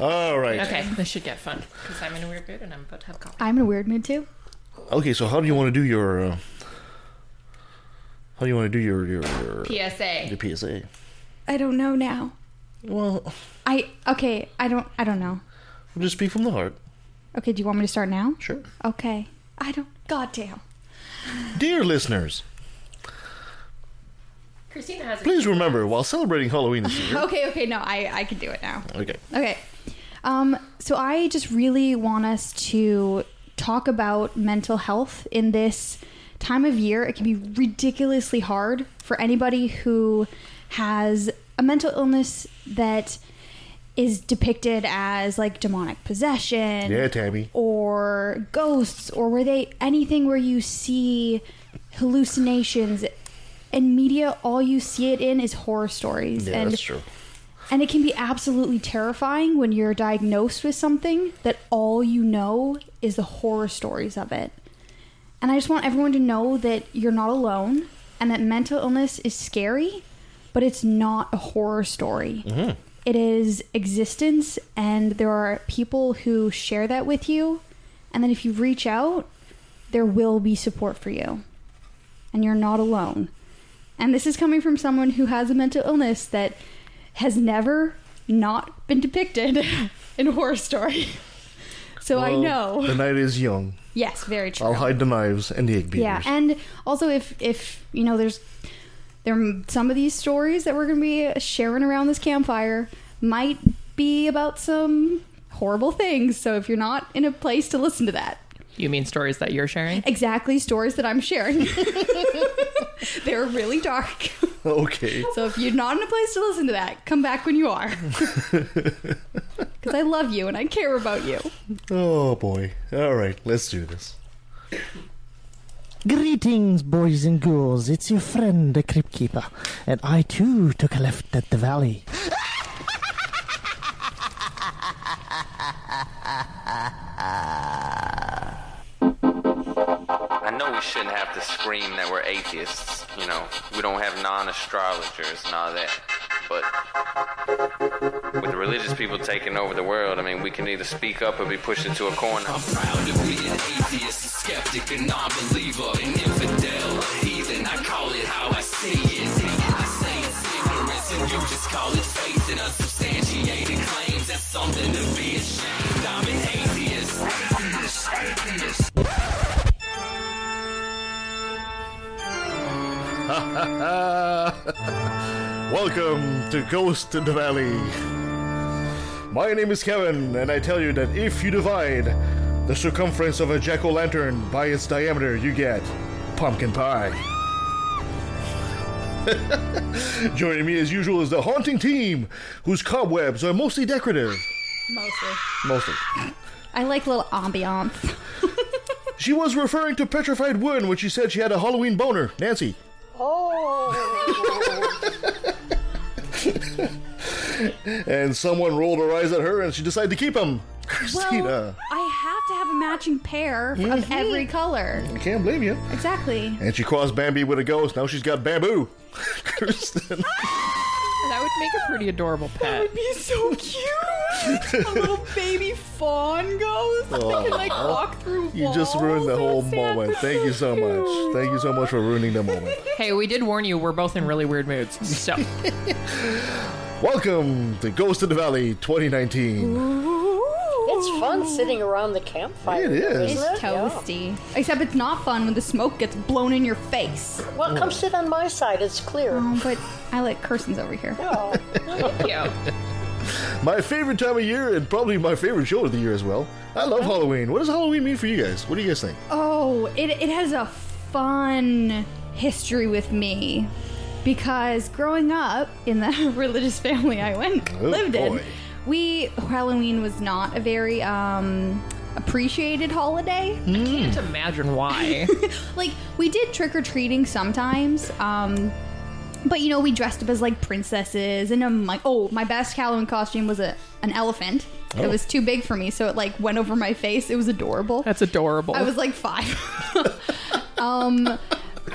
All right. Okay, this should get fun because I'm in a weird mood and I'm about to have coffee. I'm in a weird mood too. Okay, so how do you want to do your? Uh, how do you want to do your your your, PSA. your PSA? I don't know now. Well, I okay. I don't. I don't know. just speak from the heart. Okay. Do you want me to start now? Sure. Okay. I don't. Goddamn. Dear listeners, Christina has. please remember while celebrating Halloween this year. Okay. Okay. No. I I can do it now. Okay. Okay. Um, so I just really want us to talk about mental health in this time of year. It can be ridiculously hard for anybody who has a mental illness that is depicted as like demonic possession Yeah, Tammy. or ghosts or where they anything where you see hallucinations in media all you see it in is horror stories Yeah, and that's true. And it can be absolutely terrifying when you're diagnosed with something that all you know is the horror stories of it. And I just want everyone to know that you're not alone and that mental illness is scary, but it's not a horror story. Mm-hmm. It is existence, and there are people who share that with you. And then if you reach out, there will be support for you. And you're not alone. And this is coming from someone who has a mental illness that has never not been depicted in a horror story. So I know. the night is young. Yes, very true. I'll hide the knives and the egg beaters. Yeah, and also if if you know there's there some of these stories that we're going to be sharing around this campfire might be about some horrible things. So if you're not in a place to listen to that, You mean stories that you're sharing? exactly stories that I'm sharing. They're really dark. okay. So if you're not in a place to listen to that, come back when you are. Because I love you and I care about you. Oh boy. All right, let's do this. Greetings, boys and ghouls. It's your friend, the Crypt Keeper, and I too took a left at the valley. I know we shouldn't have to scream that we're atheists. You know, we don't have non-astrologers and all that. But with the religious people taking over the world, I mean, we can either speak up or be pushed into a corner. I'm proud to be an atheist, a skeptic, a non-believer, an infidel, a heathen. I call it how I see it. I say it's ignorance, and you just call it faith in unsubstantiated claims. That's something to be Atheist. Welcome to Ghost in the Valley. My name is Kevin, and I tell you that if you divide the circumference of a jack o' lantern by its diameter, you get pumpkin pie. Joining me as usual is the haunting team, whose cobwebs are mostly decorative. Mostly. Mostly. I like little ambiance. She was referring to petrified wood when she said she had a Halloween boner. Nancy. Oh. and someone rolled her eyes at her and she decided to keep them. Christina. Well, I have to have a matching pair of mm-hmm. every color. I can't blame you. Exactly. And she crossed Bambi with a ghost. Now she's got bamboo. Kristen. Ah! That would make a pretty adorable pet. That would be so cute. a little baby fawn ghost that can like walk through walls. You just ruined the and whole stand moment. for Thank you so much. Thank you so much for ruining the moment. Hey, we did warn you. We're both in really weird moods. So Welcome to Ghost in the Valley 2019. It's fun sitting around the campfire. It is. isn't It's it? Yeah. toasty. Except it's not fun when the smoke gets blown in your face. Well, come oh. sit on my side. It's clear. Oh, but I like Kirsten's over here. Oh, thank you. My favorite time of year and probably my favorite show of the year as well. I love Halloween. What does Halloween mean for you guys? What do you guys think? Oh, it, it has a fun history with me because growing up in the religious family I went Oh, lived in, boy. We Halloween was not a very um appreciated holiday. I can't imagine why. like we did trick or treating sometimes. Um but you know, we dressed up as like princesses and I'm like, oh, my best Halloween costume was a an elephant. Oh. It was too big for me, so it like went over my face. It was adorable. That's adorable. I was like five. um,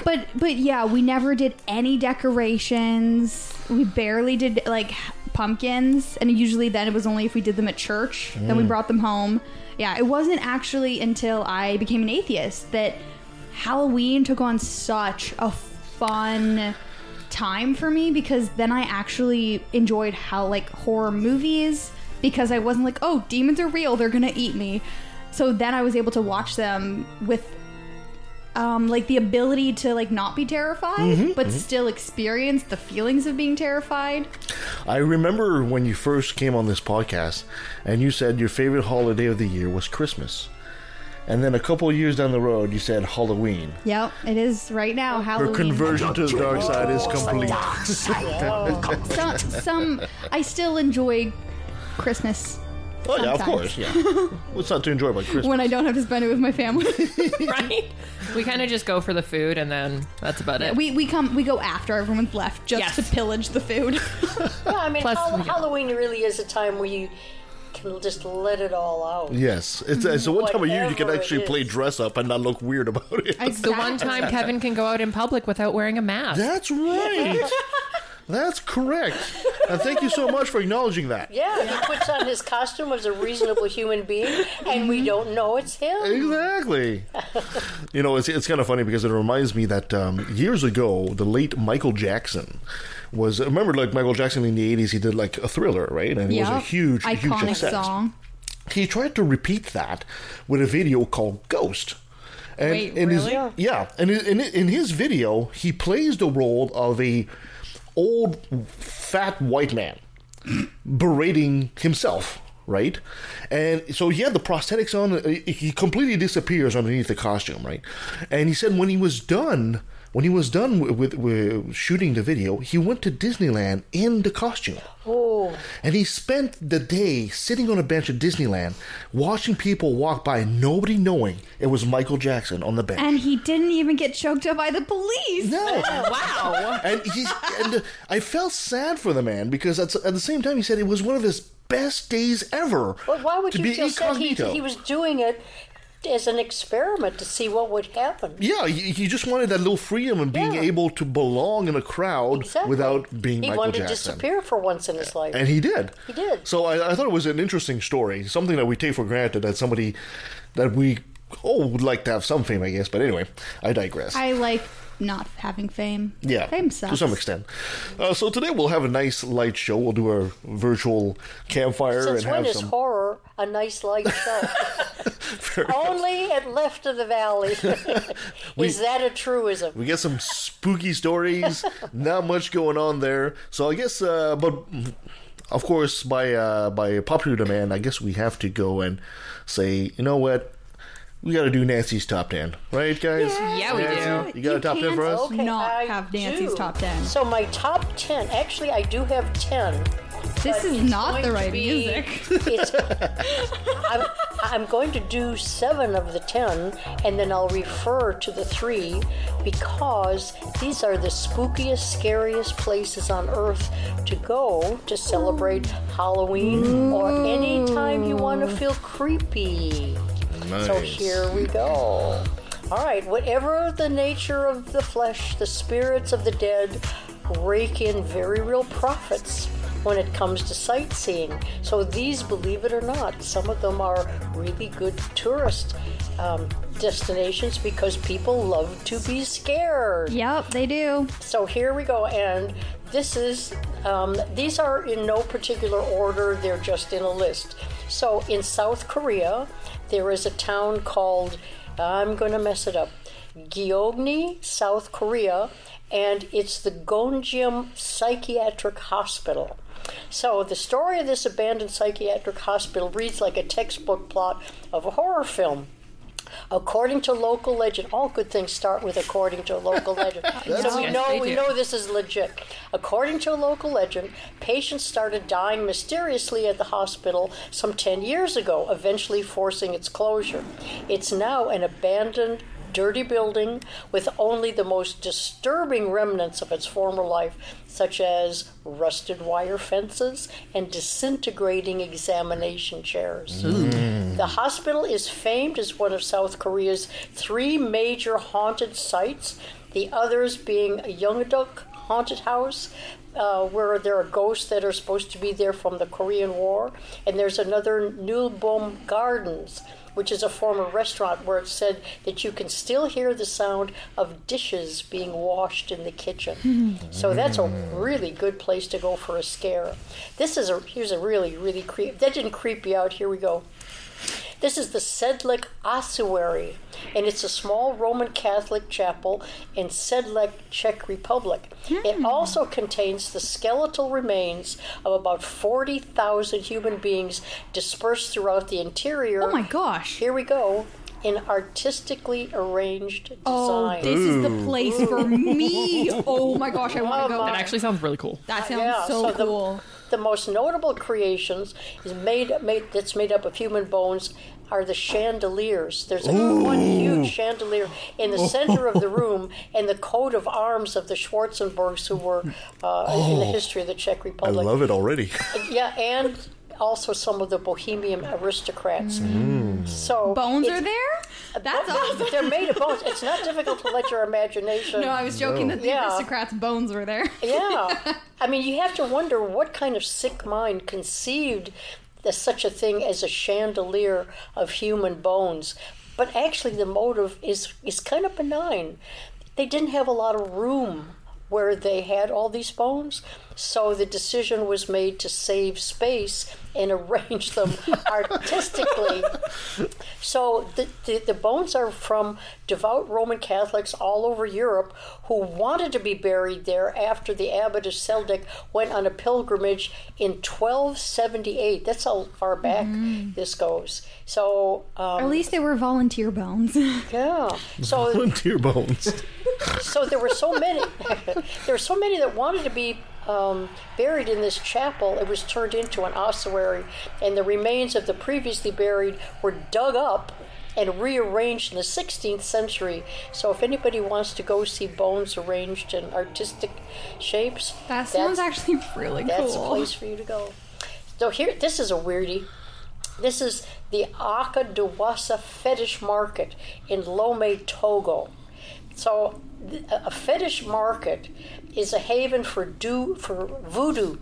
but but yeah, we never did any decorations. We barely did like pumpkins, and usually then it was only if we did them at church. Then we mm. brought them home. Yeah, it wasn't actually until I became an atheist that Halloween took on such a fun time for me because then I actually enjoyed how like horror movies because I wasn't like, oh, demons are real, they're gonna eat me. So then I was able to watch them with um, like the ability to like not be terrified, but still experience the feelings of being terrified. I remember when you first came on this podcast and you said your favorite holiday of the year was Christmas. And then a couple of years down the road, you said Halloween. Yep, it is right now. Her Halloween. conversion to the dark side is complete. some, some I still enjoy Christmas Oh, yeah, of Sometimes. course, yeah. What's not to enjoy about Christmas? when I don't have to spend it with my family. right? We kind of just go for the food and then that's about it. we we come we go after everyone's left just Yes. to pillage the food. Yeah, I mean, Plus, Hall- we Halloween really is a time where you can just let it all out. yes, it's, it's the one time of year you can Whatever it actually play is. dress up and not look weird about it. it's the one time Kevin can go out in public without wearing a mask. That's right. That's correct. And thank you so much for acknowledging that. Yeah, he puts on his costume as a reasonable human being, and we don't know it's him. Exactly. you know, it's, it's kind of funny because it reminds me that um, years ago, the late Michael Jackson was. Remember, like Michael Jackson in the 80s, he did like a thriller, right? And it was a Yep. huge, huge iconic success. song. He tried to repeat that with a video called Ghost. And Wait, in really? His, yeah, and in, in, in his video, he plays the role of a old fat white man berating himself, right? And so he had the prosthetics on. He completely disappears underneath the costume, right? And he said when he was done, when he was done with, with, with shooting the video, he went to Disneyland in the costume. Oh, And he spent the day sitting on a bench at Disneyland, watching people walk by, nobody knowing it was Michael Jackson on the bench. And he didn't even get choked up by the police. no. Wow. and he's and uh, I felt sad for the man because at, at the same time he said it was one of his best days ever. well, why would to you be feel sad? He, he was doing it as an experiment to see what would happen. yeah, he, he just wanted that little freedom and being Yeah. able to belong in a crowd Exactly. without being he Michael wanted Jackson. to disappear for once in his life. And he did. He did. So I, I thought it was an interesting story, something that we take for granted that somebody that we oh would like to have some fame, I guess. But anyway, I digress. I like not having fame. yeah, fame sucks. to some extent. Uh, so today we'll have a nice light show. We'll do our virtual campfire Since and when have is some. horror a nice light show? Only at Left of the Valley. is that a truism? We get some spooky stories. Not much going on there. So I guess, uh, but of course, by uh, by popular demand, I guess we have to go and say, you know what, we got to do Nancy's top ten, right, guys? Yeah, we Nancy, do. You got a top ten for us? can't I have Nancy's do. top 10. So my top 10, actually, I do have 10. This is not the right be- music. it's, I'm, I'm going to do seven of the 10, and then I'll refer to the three because these are the spookiest, scariest places on earth to go to celebrate Halloween or any time you want to mm. feel creepy. So here we go. All right, whatever the nature of the flesh, the spirits of the dead rake in very real profits when it comes to sightseeing. So these, believe it or not, some of them are really good tourist um, destinations because people love to be scared. Yep, they do. So here we go, and this is um, these are in no particular order. They're just in a list. So in South Korea, there is a town called I'm going to mess it up, Gyeonggi, South Korea, and it's the Gonjiam Psychiatric Hospital. So the story of this abandoned psychiatric hospital reads like a textbook plot of a horror film. According to local legend, all good things start with according to a local legend. so we know we know this is legit. According to a local legend, patients started dying mysteriously at the hospital some 10 years ago, eventually forcing its closure. It's now an abandoned dirty building with only the most disturbing remnants of its former life, such as rusted wire fences and disintegrating examination chairs. The hospital is famed as one of South Korea's three major haunted sites, the others being a Yeongdeok haunted house uh, where there are ghosts that are supposed to be there from the Korean War, and there's another Nulbom Gardens. Which is a former restaurant where it said that you can still hear the sound of dishes being washed in the kitchen. so that's a really good place to go for a scare. This is a here's a really really creep. That didn't creep you out. Here we go. This is the Sedlec Ossuary, and it's a small Roman Catholic chapel in Sedlec, Czech Republic. It hmm. also contains the skeletal remains of about 40,000 human beings dispersed throughout the interior. Oh my gosh. Here we go. In artistically arranged oh, design. Oh, this is the place for me. Oh my gosh, I want to go. That actually sounds really cool. That uh, sounds Yeah, so, so cool. the most notable creations is made, made that's made up of human bones are the chandeliers. There's a, one huge chandelier in the center of the room, and the coat of arms of the Schwarzenbergs, who were uh, in the history of the Czech Republic. I love it already. Yeah, and also some of the Bohemian aristocrats. Mm. So Bones are there? That's They're- awesome. They're made of bones. It's not difficult to let your imagination. No, I was joking that the Yeah. aristocrats' bones were there. Yeah. I mean, you have to wonder what kind of sick mind conceived the, such a thing as a chandelier of human bones. But actually, the motive is, is kind of benign. They didn't have a lot of room where they had all these bones, so the decision was made to save space and arrange them artistically. So the, the, the bones are from devout Roman Catholics all over Europe who wanted to be buried there after the abbot of Sedlec went on a pilgrimage in 1278. That's how far back this goes. So, um, At least they were volunteer bones. yeah. So Volunteer bones. so there were so many there were so many that wanted to be um, buried in this chapel it was turned into an ossuary and the remains of the previously buried were dug up and rearranged in the 16th century so if anybody wants to go see bones arranged in artistic shapes that sounds that's- actually really that's a place for you to go. So here, this is a weirdie. This is the Akodessewa Fetish Market in Lome, Togo. So a fetish market is a haven for do for voodoo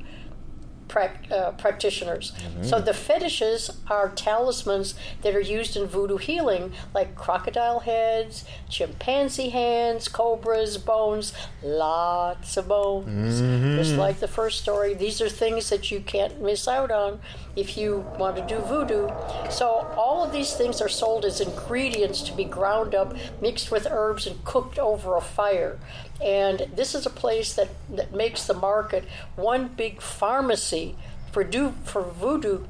uh, practitioners. So the fetishes are talismans that are used in voodoo healing, like crocodile heads, chimpanzee hands, cobras, bones, lots of bones. Just like the first story, these are things that you can't miss out on if you want to do voodoo. So all of these things are sold as ingredients to be ground up, mixed with herbs, and cooked over a fire. And this is a place that, that makes the market one big pharmacy for do for voodoo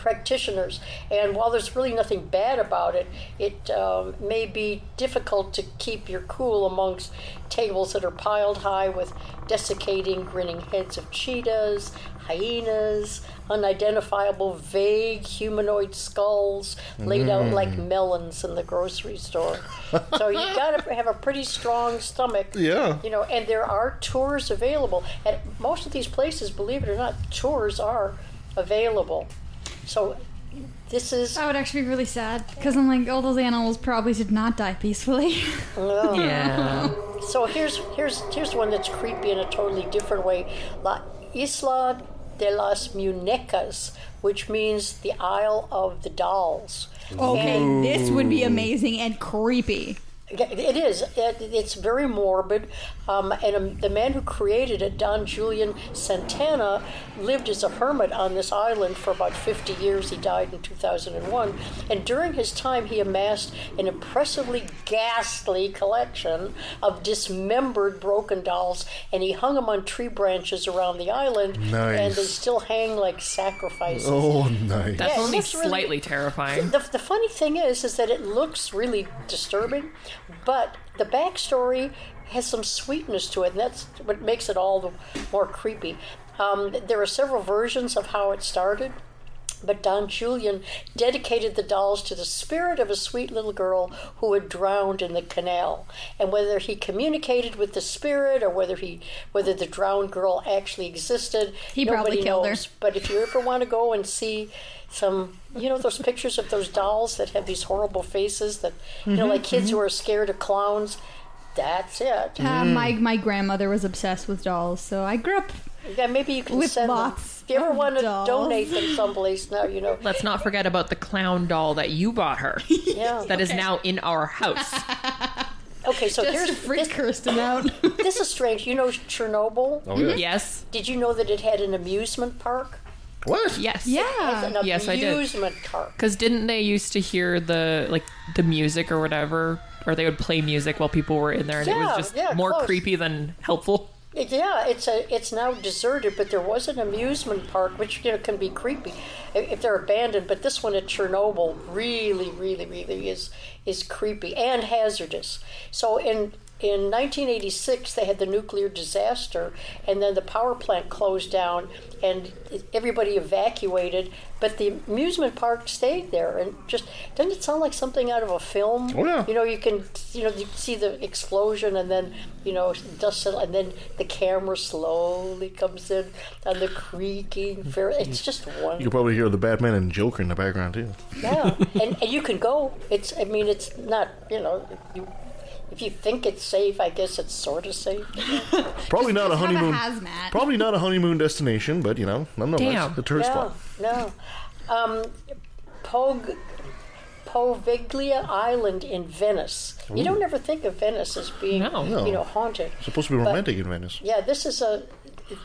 practitioners. And while there's really nothing bad about it, it um, may be difficult to keep your cool amongst tables that are piled high with desiccating, grinning heads of cheetahs, hyenas, unidentifiable, vague humanoid skulls laid out like melons in the grocery store. so you got to have a pretty strong stomach. Yeah. You know, and there are tours available. At most of these places, believe it or not, tours are available. So this is That would actually be really sad because I'm like, all those animals probably did not die peacefully. Yeah. so here's here's here's one that's creepy in a totally different way. La Isla de las Munecas, which means the Isle of the Dolls. okay, this would be amazing and creepy. It is. It, it's very morbid. Um, and um, the man who created it, Don Julian Santana, lived as a hermit on this island for about 50 years. He died in 2001. And during his time, he amassed an impressively ghastly collection of dismembered broken dolls, and he hung them on tree branches around the island. And they still hang like sacrifices. Oh, nice. That's Yeah, only looks really- slightly terrifying. The, the funny thing is, is that it looks really disturbing, but the backstory has some sweetness to it, and that's what makes it all the more creepy. Um, there are several versions of how it started. But Don Julian dedicated the dolls to the spirit of a sweet little girl who had drowned in the canal. And whether he communicated with the spirit or whether he whether the drowned girl actually existed, He nobody probably killed her. knows. But if you ever want to go and see some, you know, those pictures of those dolls that have these horrible faces that, you know, like kids who are scared of clowns, That's it. Uh, Mm. my my grandmother was obsessed with dolls, so I grew up. Yeah, maybe you can With send lots them. If you ever want to dolls. donate them someplace now, you know. Let's not forget about the clown doll that you bought her. Yeah. That is now in our house. Okay, so Just here's to freak this, Kirsten out. this is strange. You know Chernobyl? Oh yeah. Mm-hmm. Yes. Did you know that it had an amusement park? What? Yes. yeah. An Yes, I did. amusement park. Because didn't they used to hear the like the music or whatever, or they would play music while people were in there, and it was just yeah, more close. creepy than helpful. Yeah, it's a it's now deserted, but there was an amusement park which you know can be creepy if they're abandoned. But this one at Chernobyl really, really, really is is creepy and hazardous. So in in 1986 they had the nuclear disaster, and then the power plant closed down, and everybody evacuated. But the amusement park stayed there, and just doesn't it sound like something out of a film? Oh, yeah. You know, you can you know you see the explosion, and then you know dust settle, and then the camera slowly comes in on the creaking. Fair, it's mm. just one. You could probably hear the Batman and Joker in the background too. Yeah, and, and you can go. It's I mean it's not you know you. If you think it's safe, I guess it's sort of safe. Probably not a Have a honeymoon. hazmat. Probably not a honeymoon destination, but you know, nonetheless, Damn. a tourist No, spot. no. Um, Pog, Poveglia Island in Venice. You don't ever think of Venice as being, No. No. you know, haunted. supposed to be But- romantic in Venice. Yeah, this is a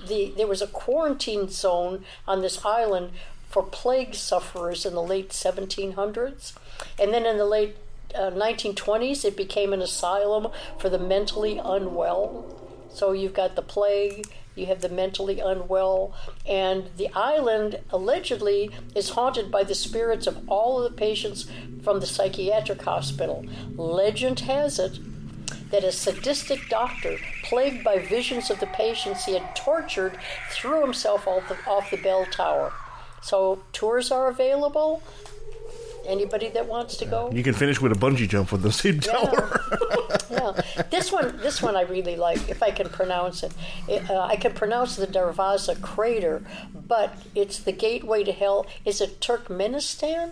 the there was a quarantine zone on this island for plague sufferers in the late 1700s, and then in the late uh, 1920s it became an asylum for the mentally unwell. So you've got the plague, you have the mentally unwell, and the island allegedly is haunted by the spirits of all of the patients from the psychiatric hospital. Legend has it that a sadistic doctor, plagued by visions of the patients he had tortured, threw himself off the, off the bell tower. So tours are available. Anybody that wants to go? You can finish with a bungee jump with the same tower. yeah. This one, this one I really like. If I can pronounce it, It, uh, I can pronounce the Darvaza crater, but it's the gateway to hell. Is it Turkmenistan?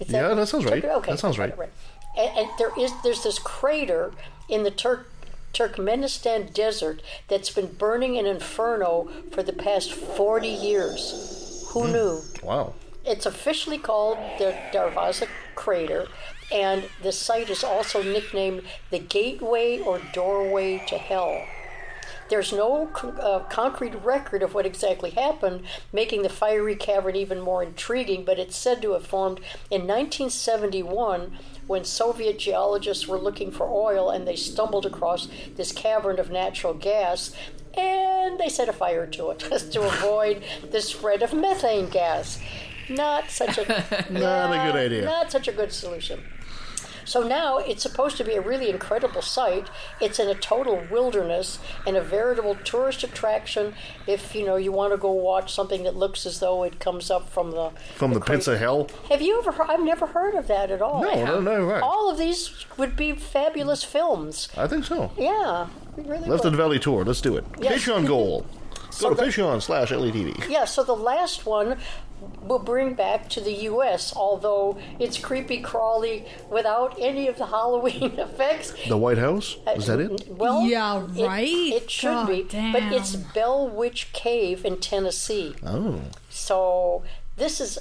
Is Yeah, that sounds right. Okay, That sounds it right. And, and there is there's this crater in the Turk. Turkmenistan desert that's been burning an inferno for the past 40 years. Who knew? wow. It's officially called the Darvaza crater, and the site is also nicknamed the Gateway or Doorway to Hell. There's no uh, concrete record of what exactly happened, making the fiery cavern even more intriguing, but it's said to have formed in 1971 when Soviet geologists were looking for oil and they stumbled across this cavern of natural gas and they set a fire to it to avoid the spread of methane gas. Not such a Not a good idea. Not such a good solution. So now it's supposed to be a really incredible site. It's in a total wilderness and a veritable tourist attraction. If you know you want to go watch something that looks as though it comes up from the From the pits of hell. Have you ever? heard? I've never heard of that at all. No, no, no, right. All of these would be fabulous films. I think so. Yeah, really. Left of the Valley tour. Let's do it. Yes. Patreon goal. So Go to the- Patreon slash LETV. Yeah, so the last one will bring back to the U.S., although it's creepy crawly without any of the Halloween effects. The White House. Uh, is that it? Well, Yeah, right? It, should God be, but it's damn. Bell Witch Cave in Tennessee. Oh. So this is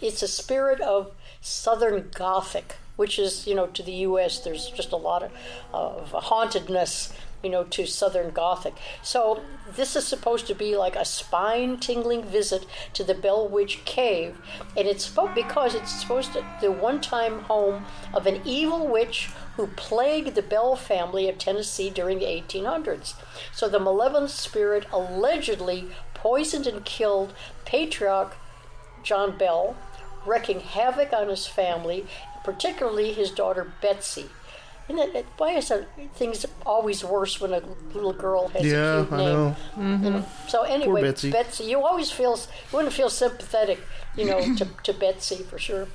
it's a spirit of Southern Gothic, which is you know to the U.S. There's just a lot of, of hauntedness, you know, to Southern Gothic. So this is supposed to be like a spine-tingling visit to the Bell Witch Cave, and it's because it's supposed to the one-time home of an evil witch who plagued the Bell family of Tennessee during the 1800s. So the malevolent spirit allegedly poisoned and killed patriarch John Bell, wreaking havoc on his family, particularly his daughter Betsy. And it, it, why is that things always worse when a little girl has Yeah, a cute I name? know. Mm-hmm. You know, So anyway, Betsy. you always feel you wouldn't feel sympathetic, you know, to, to Betsy for sure.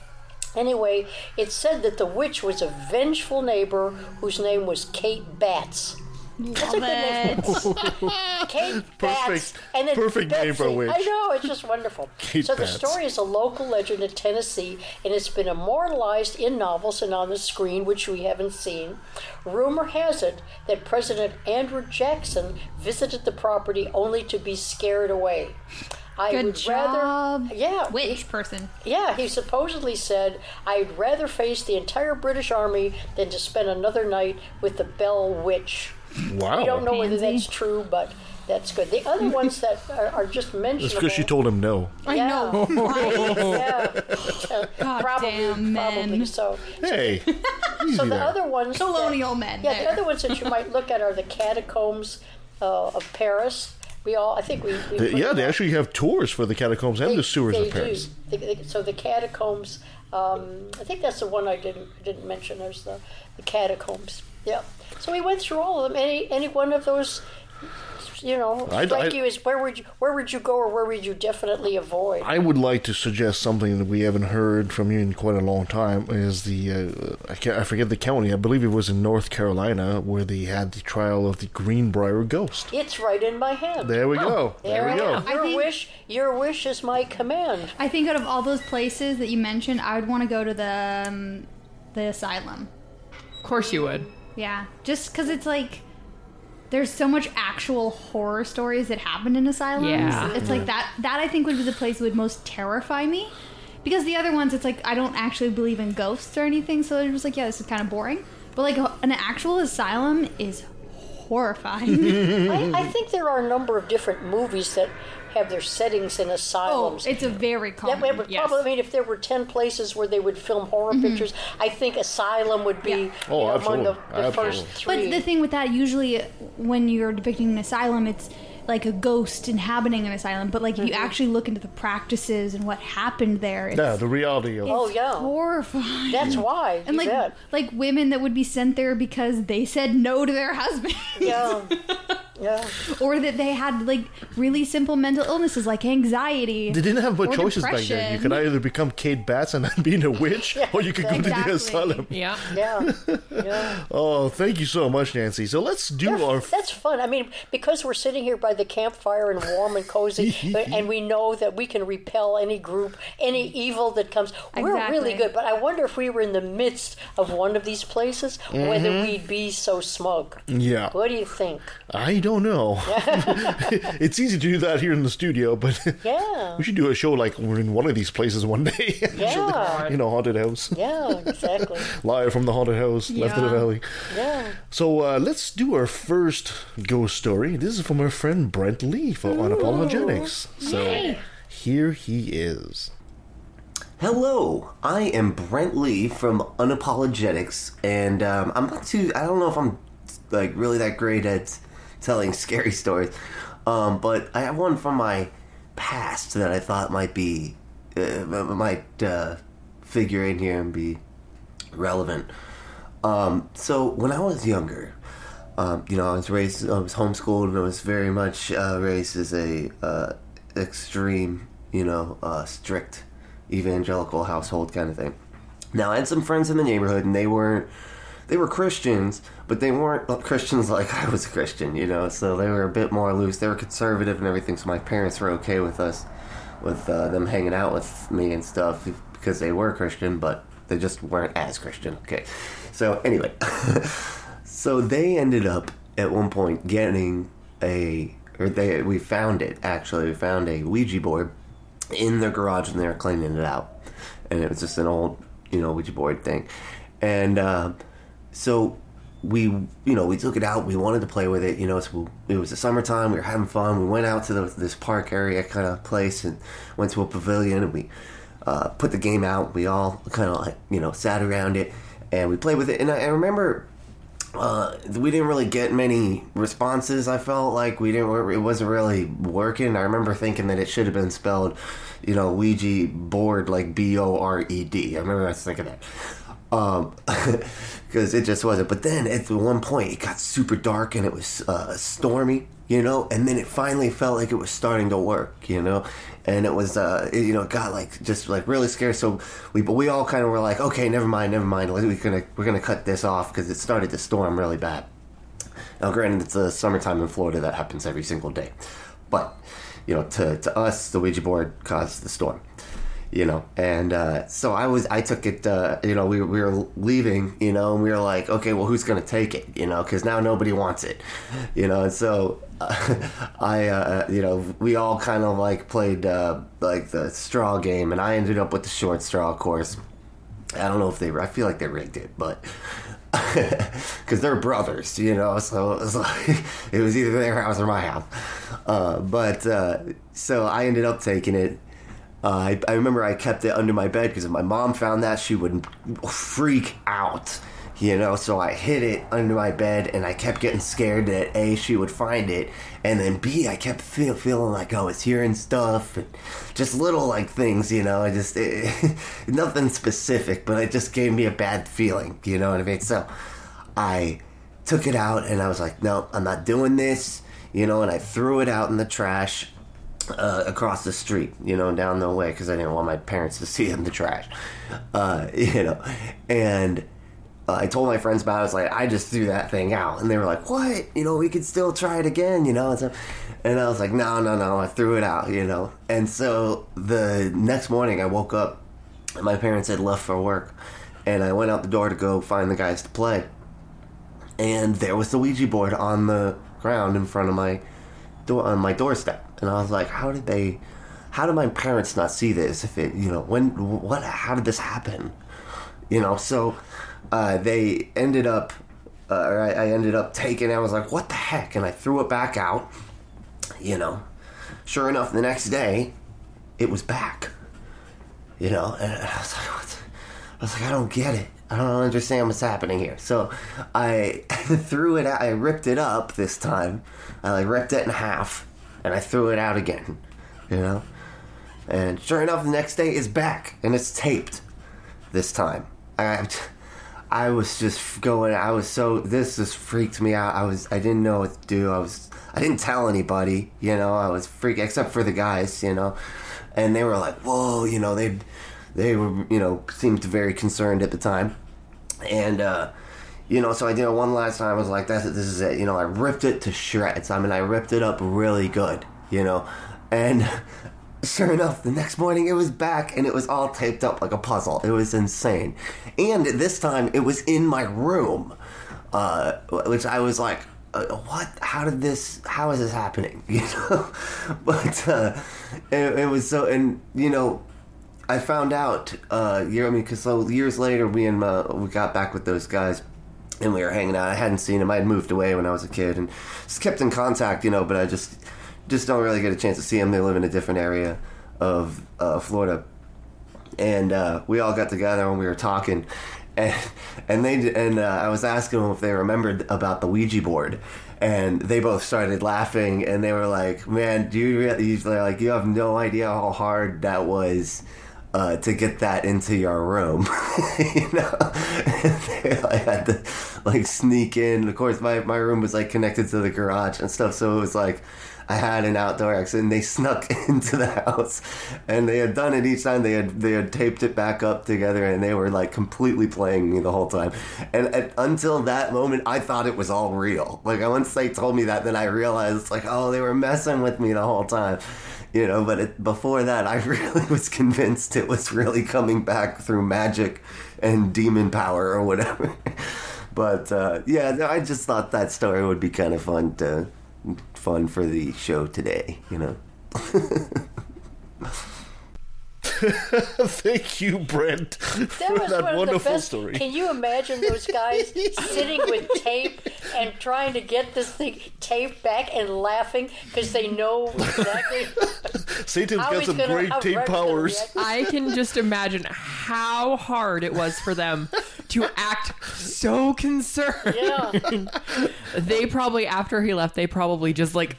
Anyway, it's said that the witch was a vengeful neighbor whose name was Kate Batts. That's a good name. Kate Bats. Perfect- And then perfect name for a Betsy. witch. I know, it's just wonderful. Kate so the story is a local legend in Tennessee, and it's been immortalized in novels and on the screen, which we haven't seen. Rumor has it that President Andrew Jackson visited the property only to be scared away. I Good would job, rather, yeah, Witch person. yeah, he supposedly said, I'd rather face the entire British Army than to spend another night with the Bell Witch. Wow. We don't know whether that's true, but that's good. The other ones that are, are just mentioned. It's because she told him no. I Yeah. know. yeah. God probably, damn men. probably so. Hey, easy So the there. other ones, that- Colonial men. yeah, the other ones that you might look at are the catacombs uh, of Paris. We all, I think we. we They- put yeah, they them- actually have tours for the catacombs and the sewers they of Paris. Do. They- they- so the catacombs. Um, I think that's the one I didn't didn't mention. There's the, the catacombs. Yeah. So we went through all of them. Any any one of those, you know, I- strike I- you as where would you where would you go or where would you definitely avoid? I would like to suggest something that we haven't heard from you in quite a long time. Is the uh, I can't I forget the county. I believe it was in North Carolina where they had the trial of the Greenbrier ghost. it's right in my hand. There we go. There we I go. Your think- wish, your wish is my command. I think out of all those places that you mentioned, I would want to go to the um, the asylum. Of course you would. Yeah, just because it's like there's so much actual horror stories that happen in asylums. Yeah. it's like that. That I think would be the place that would most terrify me. Because the other ones, it's like I don't actually believe in ghosts or anything, so it was like, yeah, this is kind of boring. But like an actual asylum is horrifying. I, I think there are a number of different movies that have their settings in asylums. oh, asylums. it's a very common. way would Yes. probably I mean if there were ten places where they would film horror Mm-hmm. pictures, I think Asylum would be Yeah. Oh, know, among the, the first three. But the thing with that, usually when you're depicting an asylum, it's like a ghost inhabiting an asylum. But like if you actually look into the practices and what happened there, it's, Yeah, the reality of Oh, yeah. horrifying. That's why. and you like bet. like women that would be sent there because they said no to their husband. Yeah. yeah. or that they had like really simple mental illnesses like anxiety. They didn't have much or choices back then. You could either become Kate Bats and then being a witch, or you could go to the asylum. Yeah. Yeah. Yeah. Oh, thank you so much, Nancy. So let's do our. That's fun. I mean, because we're sitting here by the campfire and warm and cozy, and we know that we can repel any group, any evil that comes. We're really good. But I wonder if we were in the midst of one of these places, whether mm-hmm. we'd be so smug. Yeah, What do you think? I don't know. it's easy to do that here in the studio, but Yeah. we should do a show like we're in one of these places one day. Yeah. you know, haunted house, Yeah, exactly. live from the haunted house, left of the valley. Yeah. So uh, let's do our first ghost story. This is from our friend Brent Lee for Unapologetics. So here he is. Hello, I am Brent Lee from Unapologetics, and um, I'm not too. I don't know if I'm like really that great at telling scary stories, um, but I have one from my past that I thought might be uh, might uh, figure in here and be relevant. Um, so when I was younger, um, you know, I was raised, I was homeschooled, and I was very much uh, raised as a uh, extreme, you know, uh, strict evangelical household kind of thing. Now I had some friends in the neighborhood, and they weren't. They were Christians, but they weren't Christians like I was a Christian, you know. So they were a bit more loose. They were conservative and everything. So my parents were okay with us, with uh, them hanging out with me and stuff because they were Christian, but they just weren't as Christian. Okay. So anyway, so they ended up at one point getting a, or they we found it actually. We found a Ouija board in their garage and they were cleaning it out, and it was just an old, you know, Ouija board thing, and uh, so we, you know, we took it out. We wanted to play with it. You know, it was the summertime. We were having fun. We went out to the, this park area kind of place and went to a pavilion and we uh, put the game out. We all kind of like, you know, sat around it and we played with it. And I, I remember uh, we didn't really get many responses. I felt like we didn't. It wasn't really working. I remember thinking that it should have been spelled, you know, Ouija board like B O R E D. I remember I was thinking that. Um, because it just wasn't. But then at the one point, it got super dark and it was uh, stormy, you know. And then it finally felt like it was starting to work, you know. And it was, uh, it, you know, it got like just like really scary. So we, but we all kind of were like, okay, never mind, never mind. We're gonna we're gonna cut this off because it started to storm really bad. Now, granted, it's the summertime in Florida that happens every single day, but you know, to to us, the Ouija board caused the storm. You know, and uh, so I was, I took it. Uh, you know, we, we were leaving. You know, and we were like, okay, well, who's gonna take it? You know, because now nobody wants it. You know, and so I, uh, you know, we all kind of like played uh, like the straw game, and I ended up with the short straw, of course. I don't know if they, I feel like they rigged it, but because they're brothers, you know, so it was like it was either their house or my house. Uh, but uh, so I ended up taking it. Uh, I, I remember I kept it under my bed because if my mom found that, she would freak out you know? So i hid it under my bed and i kept getting scared that a she would find it and then b i kept feel, feeling like i was hearing stuff and just little like things you know? I just it, nothing specific but it just gave me a bad feeling you know what i mean? So i took it out and i was like no i'm not doing this you know? And i threw it out in the trash uh, across the street, you know, down the way because I didn't want my parents to see in the trash, uh, you know, and uh, I told my friends about it. I was like, I just threw that thing out, and they were like, "What? You know, we could still try it again, you know?" And, so, and I was like, "No, no, no, I threw it out, you know." And so the next morning, I woke up, my parents had left for work, and I went out the door to go find the guys to play, and there was the Ouija board on the ground in front of my door on my doorstep, and I was like, "How did they?" How did my parents not see this? If it, you know, when, what, how did this happen? You know, so uh, they ended up, uh, I, I ended up taking. I was like, "What the heck?" And I threw it back out. You know, sure enough, the next day, it was back. You know, and I was like, what? I was like, I don't get it. I don't understand what's happening here. So I threw it out. I ripped it up this time. I like ripped it in half, and I threw it out again. You know, and sure enough, the next day it's back and it's taped. This time, I. I was just going. I was so. This just freaked me out. I was. I didn't know what to do. I was. I didn't tell anybody. You know. I was freaked, except for the guys. You know, and they were like, "Whoa!" You know. They, they were. You know, seemed very concerned at the time, and uh, you know. So I did it one last time. I was like, "That's it. This is it." You know. I ripped it to shreds. I mean, I ripped it up really good. You know, and sure enough, the next morning it was back and it was all taped up like a puzzle. It was insane. And this time it was in my room, uh, which I was like, uh, what? How did this? How is this happening? You know, but uh, it, it was so, and you know, I found out. Uh, you know, I mean, because so years later, we and uh, we got back with those guys, and we were hanging out. I hadn't seen him. I had moved away when I was a kid, and just kept in contact. You know, but I just just don't really get a chance to see him. They live in a different area of uh, Florida, and uh, we all got together and we were talking, and and they and uh, I was asking them if they remembered about the Ouija board, and they both started laughing and they were like, "Man, do you really?" They're like, "You have no idea how hard that was." Uh, to get that into your room, you know, I had to like sneak in. Of course, my, my room was like connected to the garage and stuff, so it was like I had an outdoor and they snuck into the house, and they had done it each time. They had they had taped it back up together, and they were like completely playing me the whole time. And, and until that moment, I thought it was all real. Like once they told me that, then I realized like, oh, they were messing with me the whole time. You know, but it, before that, I really was convinced it was really coming back through magic and demon power or whatever. but uh, yeah, I just thought that story would be kind of fun to fun for the show today. You know. Thank you, Brent, That for was that one wonderful of the best. story. Can you imagine those guys sitting with tape and trying to get this thing taped back and laughing because they know exactly Satan's how got some gonna, great tape powers. I can just imagine how hard it was for them to act so concerned. Yeah, They probably, after he left, they probably just like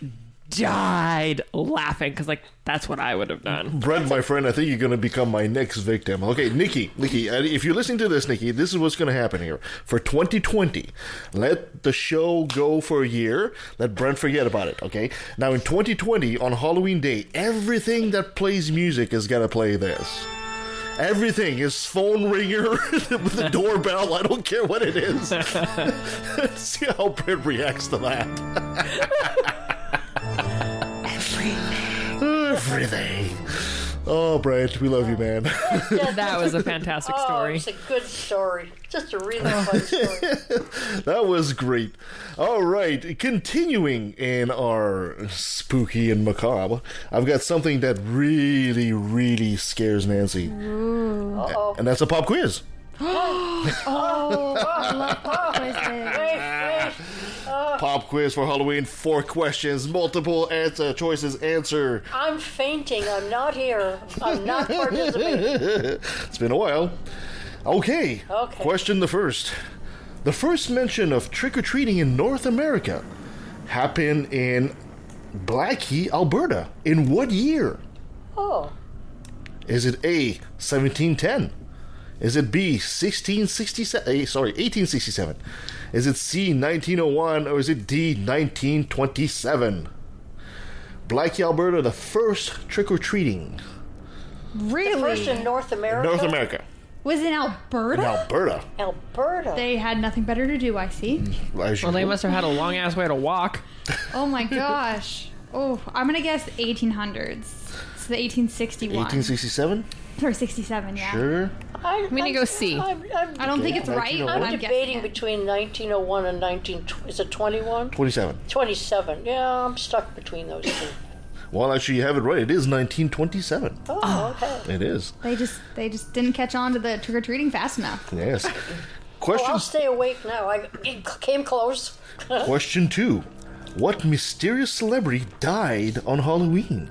died laughing because, like, that's what I would have done. Brent, my friend, I think you're going to become my next victim. Okay, Nikki, Nikki, if you're listening to this, Nikki, this is what's going to happen here. For 2020, let the show go for a year. Let Brent forget about it, okay? Now, in 2020, on Halloween Day, everything that plays music is going to play this. Everything is phone ringer with the doorbell. I don't care what it is. See how Brent reacts to that. Everything. Oh, Brent, we love you, man. That was a fantastic Oh, story. it's a good story. Just a really fun story. That was great. All right, continuing in our spooky and macabre, I've got something that really, really scares Nancy. Uh-oh. And that's a pop quiz. Oh, I love pop wait. Pop quiz for Halloween. Four questions, multiple answer choices. Answer. I'm fainting. I'm not here. I'm not participating. It's been a while. Okay. Okay. Question the first. The first mention of trick or treating in North America happened in Blackie, Alberta. In what year? Oh, Is it A, 1710? Is it B, 1667? eh, Sorry, 1867. Is it C, 1901? Or is it D, 1927? Blackie, Alberta, the first trick or treating. Really? first in North America. North America. Was it Alberta? In Alberta. Alberta. They had nothing better to do, I see. As Well, they must have had a long ass way to walk. Oh my gosh. Oh, I'm gonna guess 1800s. So the 1861. 1867? Or 67, yeah. Sure. I, I'm gonna go C. I'm, I'm, I don't think it's right, but I'm I'm debating guessing. between 1901 and 19. Is it 21? 27. 27. Yeah, I'm stuck between those two. Well, actually, you have it right. It is 1927. Oh, okay. It is. They just they just didn't catch on to the trick or treating fast enough. Yes. Well, Question, I'll stay awake now. I it came close. question two. What mysterious celebrity died on Halloween?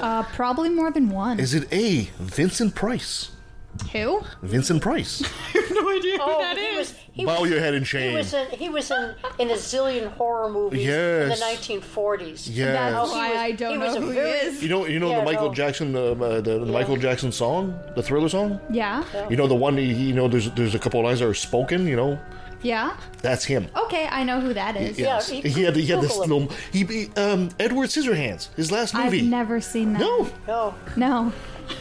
Uh, probably more than one. Is it A, Vincent Price? Who? Vincent Price. i have Oh, he was. He Bow was, your head in He shame. was in. He was in in a zillion horror movies in Yes. the 1940s. Yes. That's Oh, he why was- I don't was know a who very- he is. You know, you know Yeah, the Michael no. Jackson, uh, uh, the, the Michael Jackson song, the Thriller song. Yeah. You know the one. he- You know, there's there's a couple of lines that are spoken. You know, Yeah. that's him. Okay, I know who that is. Yeah, Yes. he- he, had he had this Google him. little he, he um Edward Scissorhands his last movie. I've movie. never seen that. no. No, No.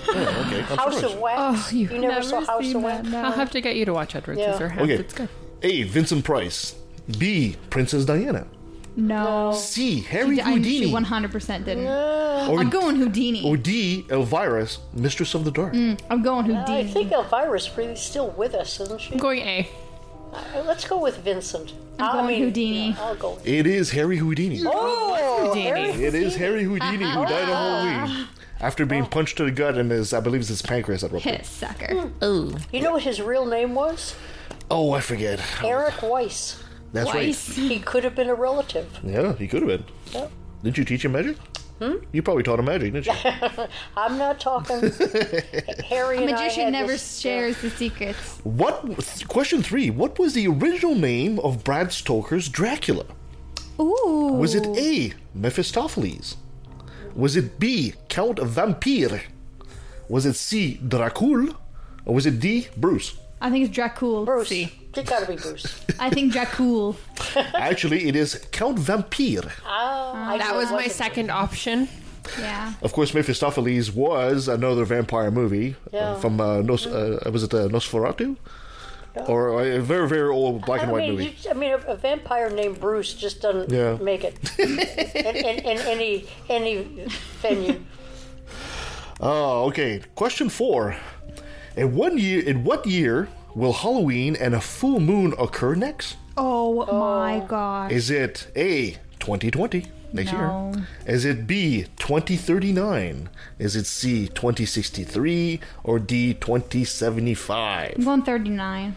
Oh, okay. I'm House surprised. of Wax. Oh, you- you never, saw House seen of that, Wax. no. I'll have to get you to watch Edward Yeah. Scissorhands. Okay. It's good. A. Vincent Price. B. Princess Diana. No. C. Harry I, she Houdini. 100% didn't. Or, I'm going Houdini. or D. Elvira, Mistress of the Dark. I'm going Houdini. I Houdini. think Elvira's really still with us, isn't she? I'm going A. Uh, Let's go with Vincent. I'm I going mean, Houdini. yeah, I'll go. It is Harry Houdini. Oh, Houdini. Harry It is Harry Houdini who died on Halloween after being punched to the gut and his, I believe, it's his pancreas that ruptured. Hit sucker. Oh. You know what his real name was? Oh, I forget. Eric Weiss. That's Twice. He could have been a relative. right. Yeah, he could have been. Yeah. Didn't you teach him magic? Hmm? You probably taught him magic, didn't you? I'm not talking. Harry and I Magician had never this, uh, shares the secrets. what? Question three. What was the original name of Bram Stoker's Dracula? Ooh. Was it A. Mephistopheles? Was it B. Count Vampire? Was it C. Dracul? Or was it D. Bruce? I think it's Dracul. Bruce. See. It gotta be Bruce. I think Dracul. Actually, it is Count Vampire. Ah, I That was my wasn't second option. Yeah. Of course, Mephistopheles was another vampire movie uh, Yeah. from uh, Nos- uh, was it uh, Nosferatu, or a very very old black I and white mean, movie. you- I mean, a, a vampire named Bruce just doesn't Yeah. make it in, in, in any any venue. Oh, okay. Question four: In one year, in what year will Halloween and a full moon occur next? Oh, oh. my god! Is it A. 2020 next No. year? Is it B. 2039? Is it C. 2063 or D. 2075? I'm going 39.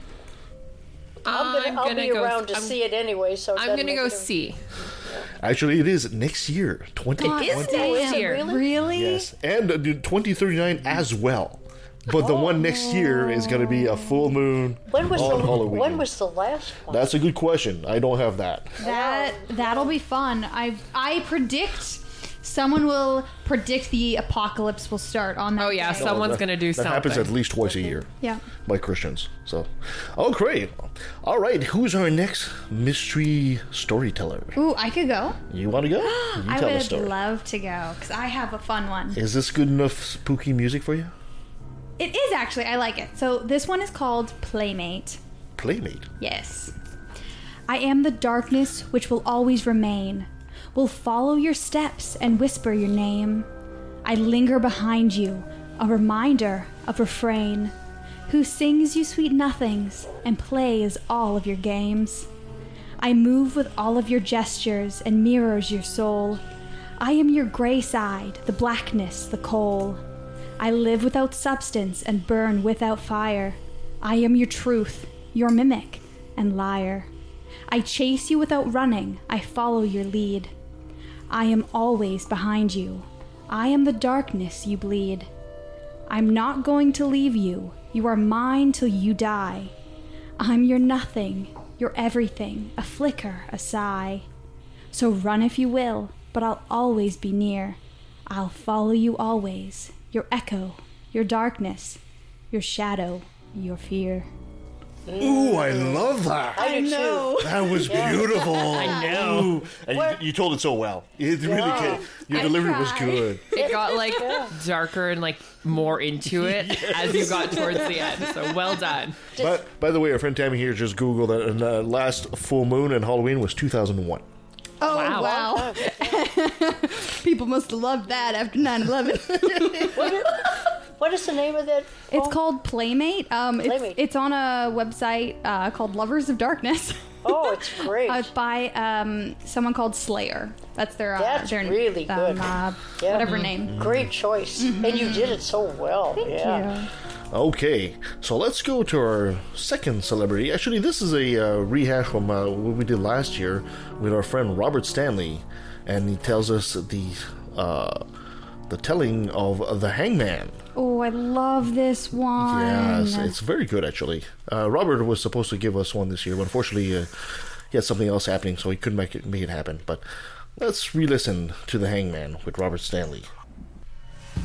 I'm gonna, I'll be go- around to I'm- see it anyway, so I'm gonna go it- C. Actually, it is next year, 2020. It is next year. really? Really? Yes, and uh, 2039 as well. But the one next year is going to be a full moon When was on the Halloween. when was the last one? That's a good question. I don't have that. That that'll be fun. I I predict someone will predict the apocalypse will start on that. Oh yeah, day. someone's That- gonna do that something. happens at least twice a year Yeah. by Christians. So, oh great! All right, who's our next mystery storyteller? Ooh, I could go. You want to go? You I tell a would story. love to go because I have a fun one. Is this good enough spooky music for you? It is actually. I like it. So this one is called Playmate. Playmate. Yes. I am the darkness which will always remain, will follow your steps and whisper your name. I linger behind you, a reminder of refrain, who sings you sweet nothings and plays all of your games. I move with all of your gestures and mirrors your soul. I am your gray side, the blackness, the coal. I live without substance and burn without fire. I am your truth, your mimic and liar. I chase you without running, I follow your lead. I am always behind you. I am the darkness you bleed. I'm not going to leave you. You are mine till you die. I'm your nothing, your everything, a flicker, a sigh. So run if you will, but I'll always be near. I'll follow you always, your echo, your darkness, your shadow, your fear. Ooh, I love that. I do too. That was beautiful. I know. And you, you told it so well. It really Yeah. did. Your I delivery was tried. good. It got like darker and like more into it as you got towards the end. So well done. But by the way, our friend Tammy here just Googled that, and uh, last full moon and Halloween was 2001. Oh, Wow. wow. People must have loved that after 9 11. What is the name of that? It's Oh, called Playmate. Um, it's, Playmate. it's on a website uh, called Lovers of Darkness. Oh, it's great. uh, it's by um, someone called Slayer. That's their uh, That's their really um, good. uh, Yeah. whatever name. Great choice. And you did it so well. Thank yeah. Okay, so let's go to our second celebrity. Actually, this is a uh, rehash from uh, what we did last year with our friend Robert Stanley, and he tells us the uh, the telling of the Hangman. Oh, I love this one. Yes, it's very good actually. Uh, Robert was supposed to give us one this year, but unfortunately, uh, he had something else happening, so he couldn't make it make it happen. But let's re-listen to the Hangman with Robert Stanley.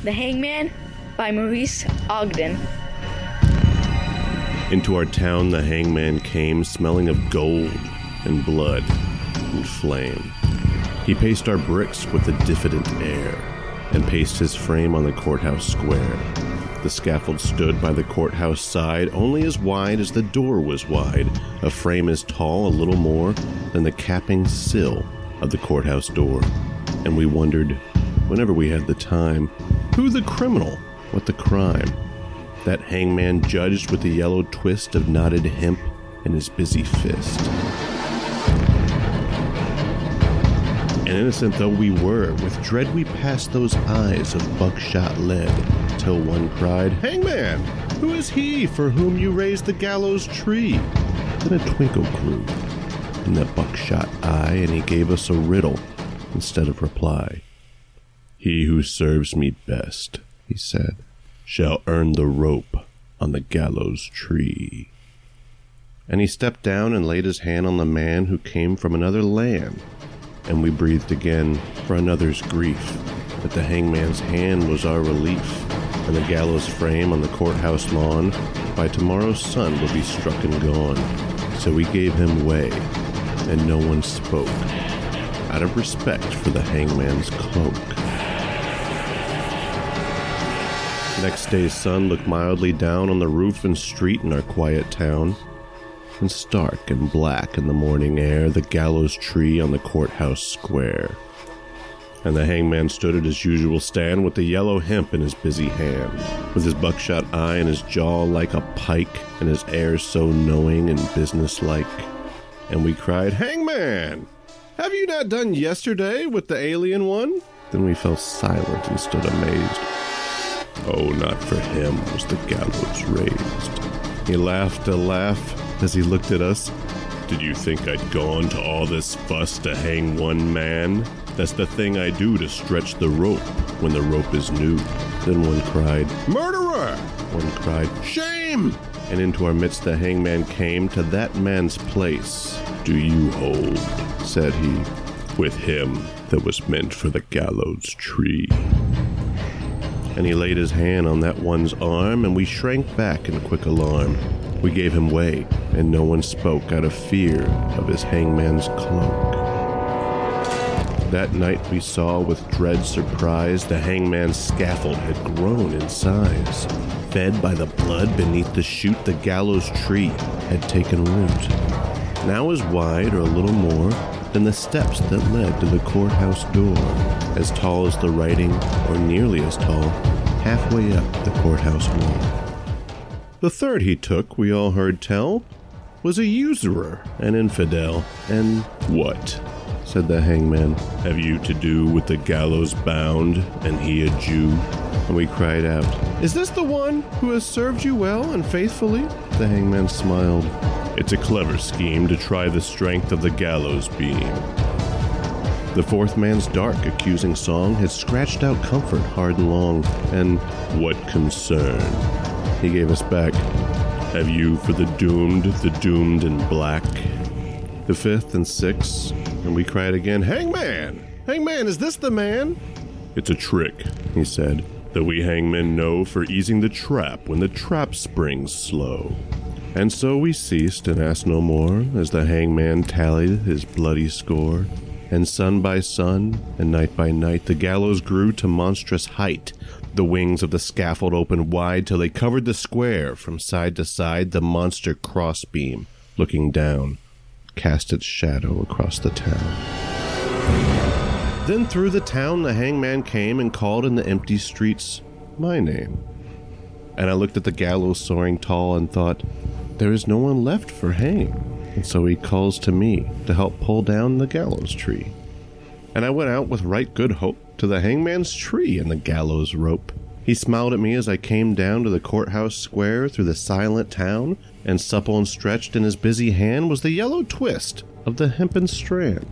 The Hangman by Maurice Ogden. Into our town the hangman came, smelling of gold and blood and flame. He paced our bricks with a diffident air, and paced his frame on the courthouse square. The scaffold stood by the courthouse side, only as wide as the door was wide, a frame as tall a little more than the capping sill of the courthouse door. And we wondered, whenever we had the time, who the criminal, what the crime. That hangman judged with the yellow twist of knotted hemp in his busy fist. And innocent though we were, with dread we passed those eyes of buckshot lead, till one cried, Hangman, who is he for whom you raised the gallows tree? Then a twinkle grew in that buckshot eye, and he gave us a riddle instead of reply. He who serves me best, he said, shall earn the rope on the gallows tree. And he stepped down and laid his hand on the man who came from another land. And we breathed again for another's grief, But the hangman's hand was our relief, and the gallows frame on the courthouse lawn by tomorrow's sun will be struck and gone. So we gave him way, and no one spoke, out of respect for the hangman's cloak. Next day's sun looked mildly down on the roof and street in our quiet town. And stark and black in the morning air, the gallows tree on the courthouse square. And the hangman stood at his usual stand with the yellow hemp in his busy hand, with his buckshot eye and his jaw like a pike, and his air so knowing and businesslike. And we cried, Hangman! Have you not done yesterday with the alien one? Then we fell silent and stood amazed. Oh, not for him was the gallows raised. He laughed a laugh as he looked at us. Did you think I'd gone to all this fuss to hang one man? That's the thing I do to stretch the rope when the rope is new. Then one cried, Murderer! One cried, Shame! And into our midst the hangman came to that man's place. Do you hold, said he, with him that was meant for the gallows tree and he laid his hand on that one's arm, and we shrank back in quick alarm. We gave him way, and no one spoke out of fear of his hangman's cloak. That night we saw with dread surprise the hangman's scaffold had grown in size. fed by the blood beneath the shoot the gallows tree had taken root. Now as wide or a little more than the steps that led to the courthouse door, as tall as the writing, or nearly as tall, halfway up the courthouse wall. The third he took, we all heard tell, was a usurer, an infidel, and what? said the hangman. Have you to do with the gallows bound, and he a Jew? And we cried out, Is this the one who has served you well and faithfully? The hangman smiled. It's a clever scheme to try the strength of the gallows beam. The fourth man's dark, accusing song had scratched out comfort hard and long, and what concern? He gave us back. Have you for the doomed, the doomed in black? The fifth and sixth, and we cried again, Hangman! Hangman, is this the man? It's a trick, he said, that we hangmen know for easing the trap when the trap springs slow. And so we ceased and asked no more as the hangman tallied his bloody score. And sun by sun and night by night the gallows grew to monstrous height. The wings of the scaffold opened wide till they covered the square from side to side. The monster crossbeam, looking down, cast its shadow across the town. Then through the town the hangman came and called in the empty streets my name. And I looked at the gallows soaring tall and thought, there is no one left for hang. And so he calls to me to help pull down the gallows tree. And I went out with right good hope to the hangman's tree and the gallows rope. He smiled at me as I came down to the courthouse square through the silent town, and supple and stretched in his busy hand was the yellow twist of the hempen strand.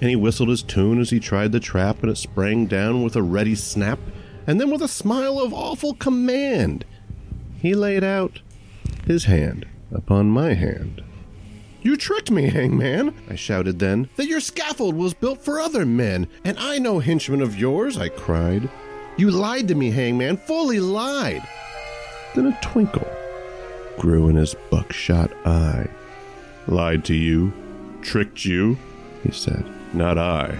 And he whistled his tune as he tried the trap, and it sprang down with a ready snap, and then with a smile of awful command, he laid out his hand upon my hand. You tricked me, hangman, I shouted then, that your scaffold was built for other men, and I no henchman of yours, I cried. You lied to me, hangman, fully lied. Then a twinkle grew in his buckshot eye. Lied to you, tricked you, he said, not I.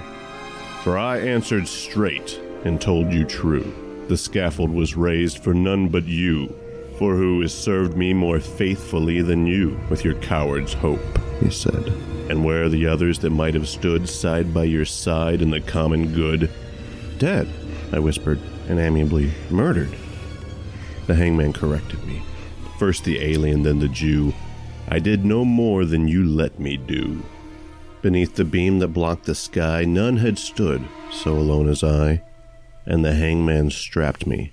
For I answered straight and told you true. The scaffold was raised for none but you, for who has served me more faithfully than you with your coward's hope, he said. And where are the others that might have stood side by your side in the common good? Dead, I whispered, and amiably murdered. The hangman corrected me. First the alien, then the Jew. I did no more than you let me do. Beneath the beam that blocked the sky, none had stood so alone as I, and the hangman strapped me